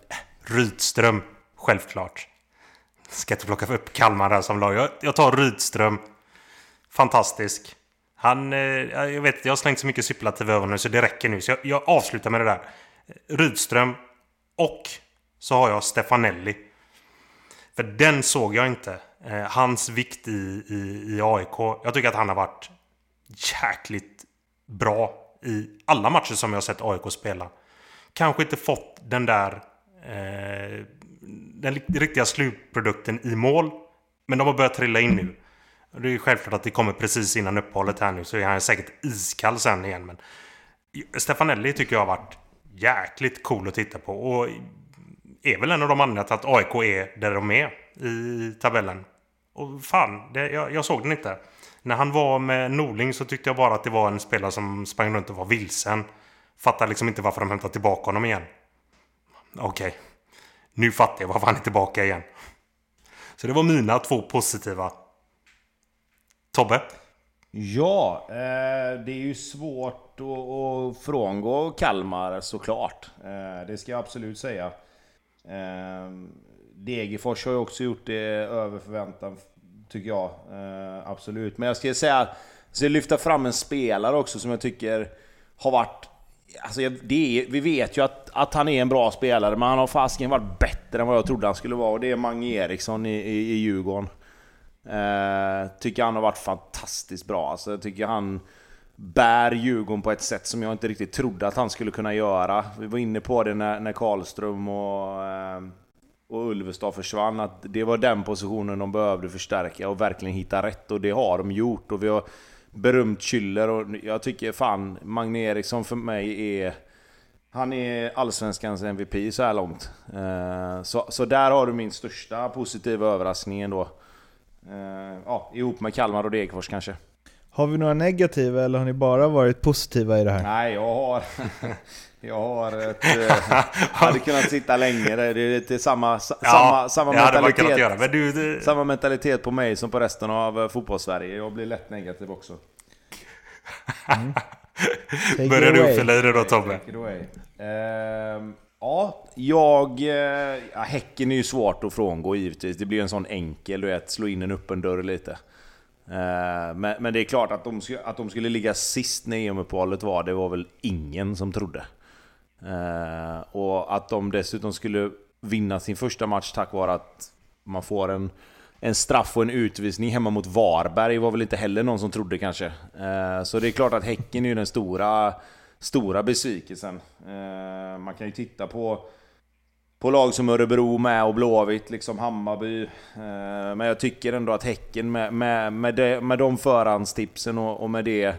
Rydström, självklart. Ska inte plocka upp Kalmar där som lag. Jag, jag tar Rydström. Fantastisk. Han... eh, Jag vet jag har slängt så mycket superlativ över nu så det räcker nu. Så jag, jag avslutar med det där. Rydström. Och så har jag Stefanelli. För den såg jag inte. Eh, hans vikt i, i, i AIK. Jag tycker att han har varit jäkligt bra i alla matcher som jag har sett AIK spela. Kanske inte fått den där eh, den riktiga slutprodukten i mål. Men de har börjat trilla in nu. Det är självklart att det kommer precis innan uppehållet här nu så är han säkert iskall sen igen. Men Stefanelli tycker jag har varit jäkligt cool att titta på. Och är väl en av de anledningarna till att AIK är där de är i tabellen. Och fan, det, jag, jag såg den inte. När han var med Norling så tyckte jag bara att det var en spelare som sprang runt och var vilsen. Fattar liksom inte varför de hämtade tillbaka honom igen. Okej. Okay. Nu fattar jag varför han är tillbaka igen. Så det var mina två positiva. Tobbe? Ja, eh, det är ju svårt att, att frångå Kalmar såklart. Eh, det ska jag absolut säga. Eh, Degerfors har ju också gjort det över förväntan, tycker jag. Eh, absolut. Men jag ska säga, jag ska lyfta fram en spelare också som jag tycker har varit... Alltså det är, vi vet ju att, att han är en bra spelare, men han har fasken varit bättre än vad jag trodde han skulle vara. Och det är Mange Eriksson i, i, i Djurgården. Eh, tycker han har varit fantastiskt bra. Alltså, jag tycker han bär Djurgården på ett sätt som jag inte riktigt trodde att han skulle kunna göra. Vi var inne på det när, när Karlström och, eh, och Ulvestad försvann, att det var den positionen de behövde förstärka och verkligen hitta rätt. Och det har de gjort. Och vi har berömt Schüller och jag tycker fan, Magne Eriksson för mig är... Han är Allsvenskans MVP så här långt. Eh, så, så där har du min största positiva överraskning ändå. Uh, ja, ihop med Kalmar och Degerfors kanske. Har vi några negativa eller har ni bara varit positiva i det här? Nej, jag har... (laughs) jag har ett... uh, hade (laughs) kunnat sitta länge. Det är lite samma, sa, ja, samma, samma mentalitet. Göra, men du, det... Samma mentalitet på mig som på resten av uh, fotbollssverige. Jag blir lätt negativ också. Mm. Börjar du uppfylla i det då Tobbe? Uh, Ja, jag... Ja, häcken är ju svårt att frångå givetvis. Det blir en sån enkel, du vet, slå in en öppen dörr lite. Men, men det är klart att de, att de skulle ligga sist när EM-uppehållet var, det var väl ingen som trodde. Eh, och att de dessutom skulle vinna sin första match tack vare att man får en, en straff och en utvisning hemma mot Varberg var väl inte heller någon som trodde kanske. Eh, så det är klart att Häcken är ju den stora stora besvikelsen. Eh, man kan ju titta på, på lag som Örebro med och Blåvitt, liksom Hammarby. Men jag tycker ändå att Häcken med, med, med, de, med de förhandstipsen och, och med det...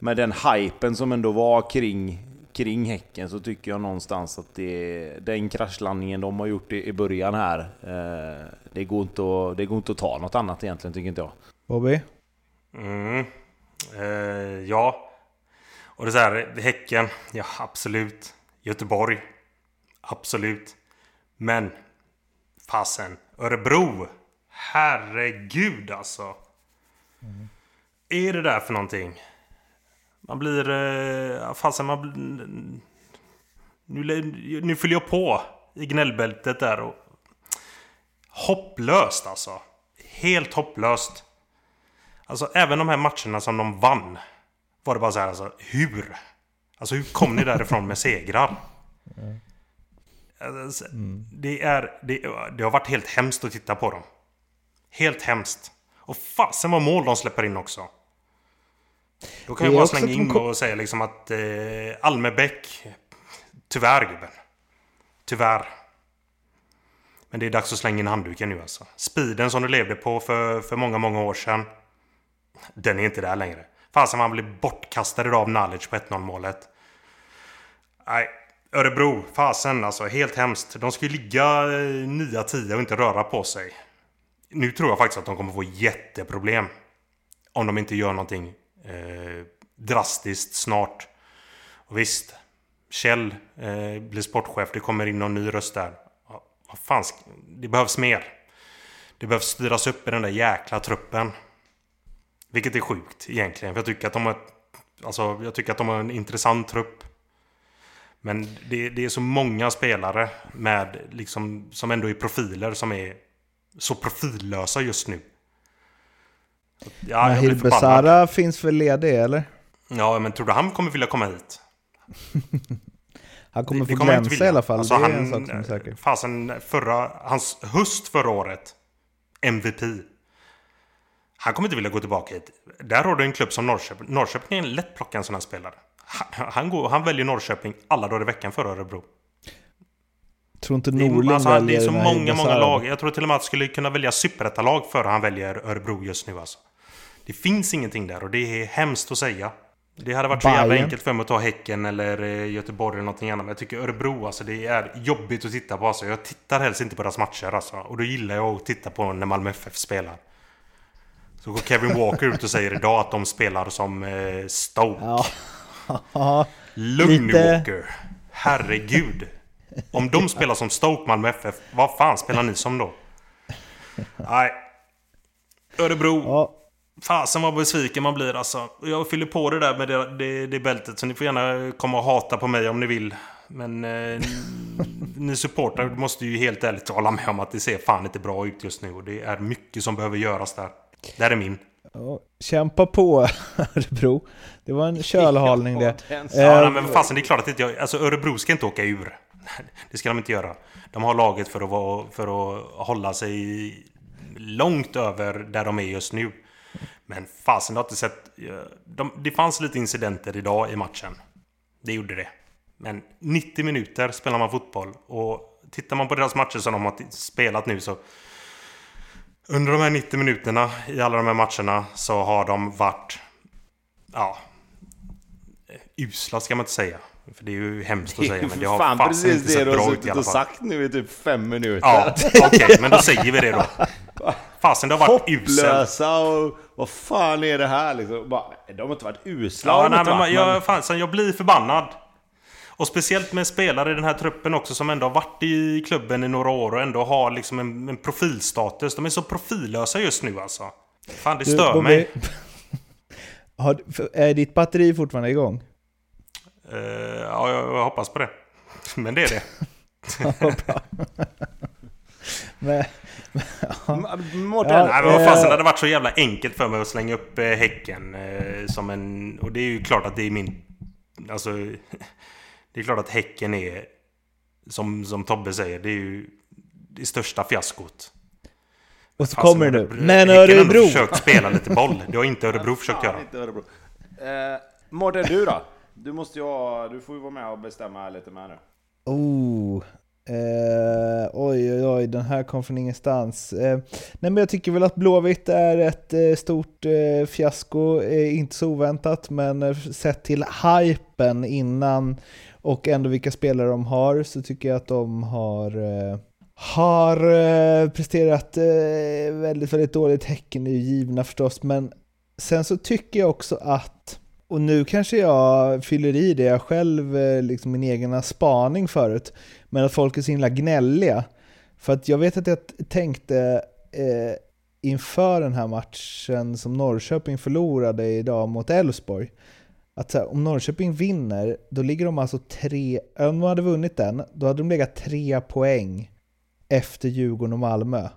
Med den hypen som ändå var kring, kring Häcken så tycker jag någonstans att det, den kraschlandningen de har gjort i, i början här, eh, det, går inte att, det går inte att ta något annat egentligen tycker inte jag. Bobby? Mm. Eh, ja, och det är så här, Häcken, ja absolut. Göteborg, absolut. Men, fasen, Örebro. Herregud alltså. Mm. Är det där för någonting? Man blir... Eh, fasen, man. Nu, nu fyller jag på i gnällbältet där och... Hopplöst alltså. Helt hopplöst. Alltså även de här matcherna som de vann. Var det bara så här alltså, hur? Alltså hur kom ni därifrån med segrar? Alltså, det, är, det, det har varit helt hemskt att titta på dem. Helt hemskt. Och fasen vad mål de släpper in också. Då kan jag bara slänga in och säga liksom att eh, Almebäck... Tyvärr gubben. Tyvärr. Men det är dags att slänga in handduken nu alltså. Speeden som du levde på för, för många, många år sedan. Den är inte där längre. Fasen man blir bortkastad idag av knowledge på 1-0 målet. Nej, Örebro. Fasen alltså. Helt hemskt. De ska ju ligga eh, 9-10 och inte röra på sig. Nu tror jag faktiskt att de kommer få jätteproblem. Om de inte gör någonting eh, drastiskt snart. Och visst, Kjell eh, blir sportchef. Det kommer in någon ny röst där. Ja, Vad fan, det behövs mer. Det behövs styras upp i den där jäkla truppen. Vilket är sjukt egentligen. För jag tycker att de har, alltså, jag tycker att de har en intressant trupp. Men det, det är så många spelare med, liksom, som ändå är profiler som är så profillösa just nu. Ja, Nahir. Besara finns väl ledig eller? Ja, men tror du han kommer vilja komma hit? Han kommer Det- få kommer glänsa i alla fall, Alltså, det är han- en sak som är säker. Fasen, förra, hans höst förra året. MVP. Han kommer inte vilja gå tillbaka hit. Där har du en klubb som Norrköping. Norrköping är en lätt plocka en sån här spelare. Han, han, går, han väljer Norrköping alla dagar i veckan före Örebro. Tror inte Norling alltså, det är väljer så många, många lag. Jag tror till och med att skulle kunna välja superettalag före han väljer Örebro just nu alltså. Det finns ingenting där och det är hemskt att säga. Det hade varit så jävla enkelt för mig att ta Häcken eller eh, Göteborg eller någonting annat. Men jag tycker Örebro, alltså det är jobbigt att titta på. Alltså. Jag tittar helst inte på deras matcher alltså. Och då gillar jag att titta på när Malmö FF spelar. Så går Kevin Walker ut och säger idag att de spelar som eh, Stoke. Ja. (laughs) Lugn lite- Walker. Herregud. Om de spelar som Stoke Malmö FF, vad fan spelar ni som då? Nej. Örebro. ja. Fasen vad besviken man blir alltså. Jag fyller på det där med det, det, det bältet så ni får gärna komma och hata på mig om ni vill. Men eh, ni supportrar måste ju helt ärligt hålla med om att det ser fan inte bra ut just nu. Och det är mycket som behöver göras där. Där är min. Ja, Kämpa på (laughs) Örebro. Det var en (laughs) kölhalning det. Ja, Eh, men fasen det är klart att inte jag... Alltså Örebro ska inte åka ur. (laughs) Det ska de inte göra. De har laget för att, vara, för att hålla sig långt över där de är just nu. Men fasen, det har inte sett... De, det fanns lite incidenter idag i matchen. Det gjorde det. Men 90 minuter spelar man fotboll. Och tittar man på deras matcher som de har spelat nu så... Under de här 90 minuterna i alla de här matcherna så har de varit... Ja, usla ska man inte säga. För det är ju hemskt att säga. Men det har fan precis inte det sett du har bra ut i alla och fall. sagt nu i typ fem minuter. Ja, okej. men då säger vi det då. (laughs) Fasen, det har varit uselt. Hopplösa och vad fan är det här liksom? Bara, de har inte varit usla. Ja, nej, men varit, jag, fasen, jag blir förbannad. Och speciellt med spelare i den här truppen också som ändå har varit i klubben i några år och ändå har liksom en, en profilstatus. De är så profillösa just nu alltså. Fan, det Du, stör Bobby, mig. (laughs) Har, du- är ditt batteri fortfarande igång? Eh, ja, jag, jag hoppas på det. (laughs) Men det är det. (laughs) (laughs) Ja. Men, M- Mårten, Ja, Nej men vad fasen, Eh. det hade varit så jävla enkelt för mig att slänga upp eh, Häcken eh, som en... Och det är ju klart att det är min... Alltså... Det är klart att Häcken är... Som, som Tobbe säger, det är ju det största fiaskot. och så Fasen, kommer du. Örebro- Men Häcken har Örebro! försökt spela lite boll. Det har inte Örebro försökt göra. inte Örebro. Eh, Mårten, du då? Du måste ju ha, du får ju vara med och bestämma här lite med nu. Oh. Eh, oj, oj, oj, den här kom från ingenstans. Eh, nej, men jag tycker väl att Blåvitt är ett eh, stort eh, fiasko. Eh, inte så oväntat, men eh, sett till hypen innan och ändå vilka spelare de har så tycker jag att de har, eh, har eh, presterat eh, väldigt, väldigt dåligt. Häcken är ju givna förstås, men sen så tycker jag också att och nu kanske jag fyller i det jag själv, eh, liksom min egen spaning förut, men att folk är så himla gnälliga. För att jag vet att jag tänkte eh, inför den här matchen som Norrköping förlorade idag mot Elfsborg, att här, om Norrköping vinner, då ligger de alltså tre, om de hade vunnit den, då hade de legat tre poäng efter Djurgården och Malmö.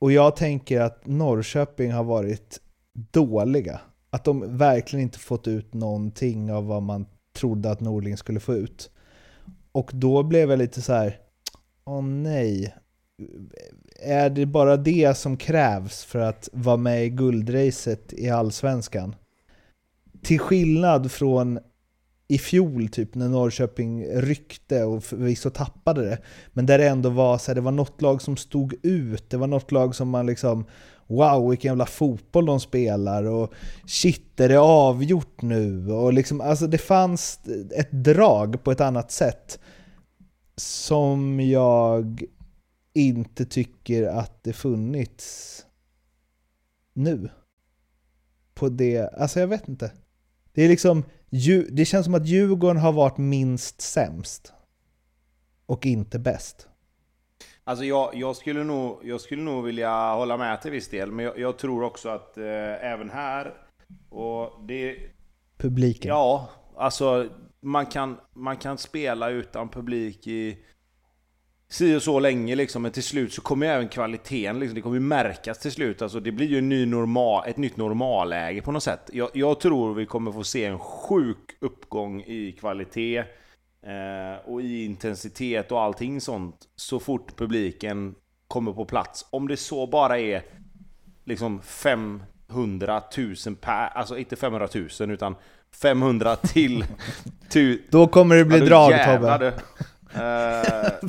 Och jag tänker att Norrköping har varit dåliga. Att de verkligen inte fått ut någonting av vad man trodde att Norling skulle få ut. Och då blev jag lite så här, åh nej. Är det bara det som krävs för att vara med i guldracet i Allsvenskan? Till skillnad från i fjol typ när Norrköping ryckte och förvisso tappade det. Men där det ändå var så här, det var något lag som stod ut. Det var något lag som man liksom Wow, vilken jävla fotboll de spelar och shit, är det avgjort nu? Och liksom, alltså det fanns ett drag på ett annat sätt som jag inte tycker att det funnits nu. På det, alltså jag vet inte. Det är liksom, det känns som att Djurgården har varit minst sämst. Och inte bäst. Alltså jag, jag, skulle nog, jag skulle nog vilja hålla med till viss del, men jag, jag tror också att eh, även här... Och det... Publiken? Ja, alltså man kan, man kan spela utan publik i si och så länge liksom, men till slut så kommer ju även kvaliteten, liksom, det kommer ju märkas till slut. Alltså, det blir ju en ny normal, ett nytt normalläge på något sätt. Jag, jag tror vi kommer få se en sjuk uppgång i kvalitet och i intensitet och allting sånt så fort publiken kommer på plats. Om det så bara är liksom 500 000 per, alltså inte 500 000 utan 500 till... Tu, (laughs) Då kommer det bli ja, drag Tobbe.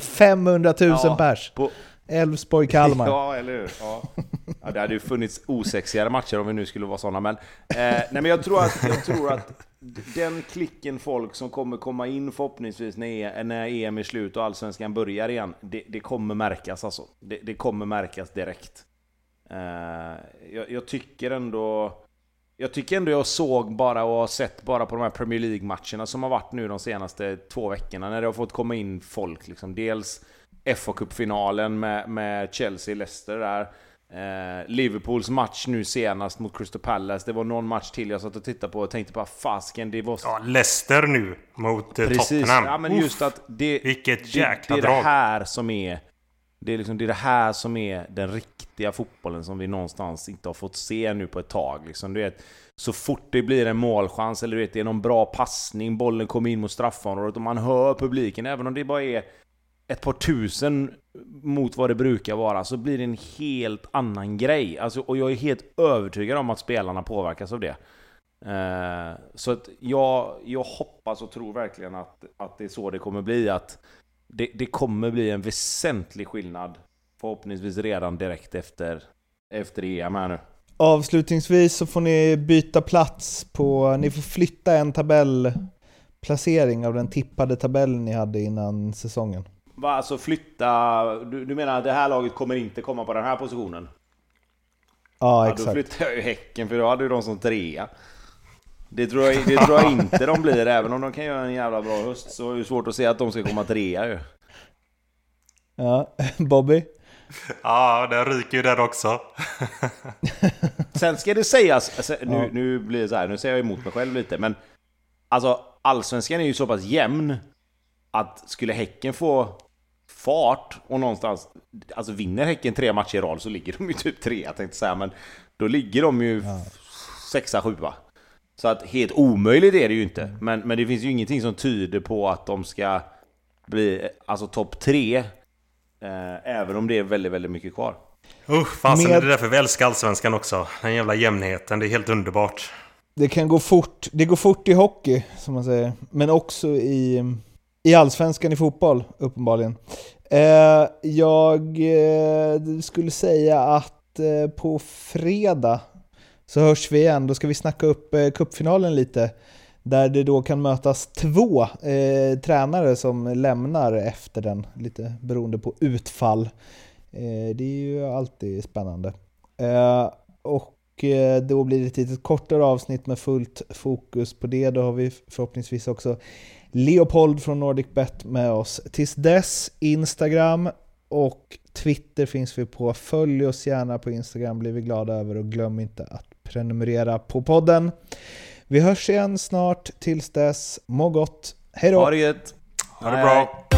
500 000 (laughs) ja, pers. På... Elfsborg-Kalmar. (laughs) Ja, eller hur? Ja. ja. det hade ju funnits osexigare matcher om vi nu skulle vara sådana. Men, eh, nej, men jag, tror att, jag tror att den klicken folk som kommer komma in förhoppningsvis när, e- när EM är slut och Allsvenskan börjar igen, det, det kommer märkas alltså. Det, det kommer märkas direkt. Uh, jag, jag, tycker ändå... Jag tycker ändå jag såg bara och har sett bara på de här Premier League-matcherna som har varit nu de senaste två veckorna när det har fått komma in folk. Liksom. Dels FA-cupfinalen med, med Chelsea-Leicester där. Eh, Liverpools match nu senast mot Crystal Palace. Det var någon match till jag satt och tittade på och tänkte bara fasken det var... Ja, Leicester nu mot eh, Precis. Tottenham. Ja, men just att det... Vilket jäkla det, det är det här som är... Det är, liksom, det är det här som är den riktiga fotbollen som vi någonstans inte har fått se nu på ett tag. Liksom, du vet, så fort det blir en målchans eller du vet, det är någon bra passning, bollen kommer in mot straffområdet och man hör publiken, även om det bara är ett par tusen mot vad det brukar vara, så blir det en helt annan grej. Alltså, och jag är helt övertygad om att spelarna påverkas av det. Eh, så att jag, jag hoppas och tror verkligen att, att det är så det kommer bli. Att det, det kommer bli en väsentlig skillnad. Förhoppningsvis redan direkt efter, efter EM här nu. Avslutningsvis så får ni byta plats på, ni får flytta en tabellplacering av den tippade tabellen ni hade innan säsongen. Va, alltså flytta... Du, du menar att det här laget kommer inte komma på den här positionen? Ja, exakt. Ja, då flyttar jag ju Häcken, för då hade ju de som trea. Det tror, jag, det tror jag inte de blir, även om de kan göra en jävla bra höst så är det svårt att se att de ska komma trea ju. Ja, Bobby? Ja, den ryker ju där också. (laughs) Sen ska det sägas, alltså, nu, ja. nu blir det så här, nu säger jag emot mig själv lite, men alltså allsvenskan är ju så pass jämn att skulle Häcken få fart och någonstans... Alltså vinner Häcken tre matcher i rad så ligger de ju typ trea tänkte jag säga, men då ligger de ju ja. sexa, sjua. Så att helt omöjligt är det ju inte. Men, men det finns ju ingenting som tyder på att de ska bli alltså topp tre. Eh, även om det är väldigt, väldigt mycket kvar. Usch, fasen Med... är det därför vi älskar Allsvenskan också. Den jävla jämnheten, det är helt underbart. Det kan gå fort. Det går fort i hockey, som man säger. Men också i i allsvenskan i fotboll, uppenbarligen. Eh, jag eh, skulle säga att eh, på fredag så hörs vi igen. Då ska vi snacka upp eh, cupfinalen lite. Där det då kan mötas två eh, tränare som lämnar efter den, lite beroende på utfall. Eh, det är ju alltid spännande. Eh, och eh, då blir det ett lite kortare avsnitt med fullt fokus på det. Då har vi förhoppningsvis också Leopold från NordicBet med oss. Tills dess, Instagram och Twitter finns vi på. Följ oss gärna på Instagram, blir vi glada över och glöm inte att prenumerera på podden. Vi hörs igen snart. Tills dess, må gott. Hej då! Ha det gött! Ha det bra!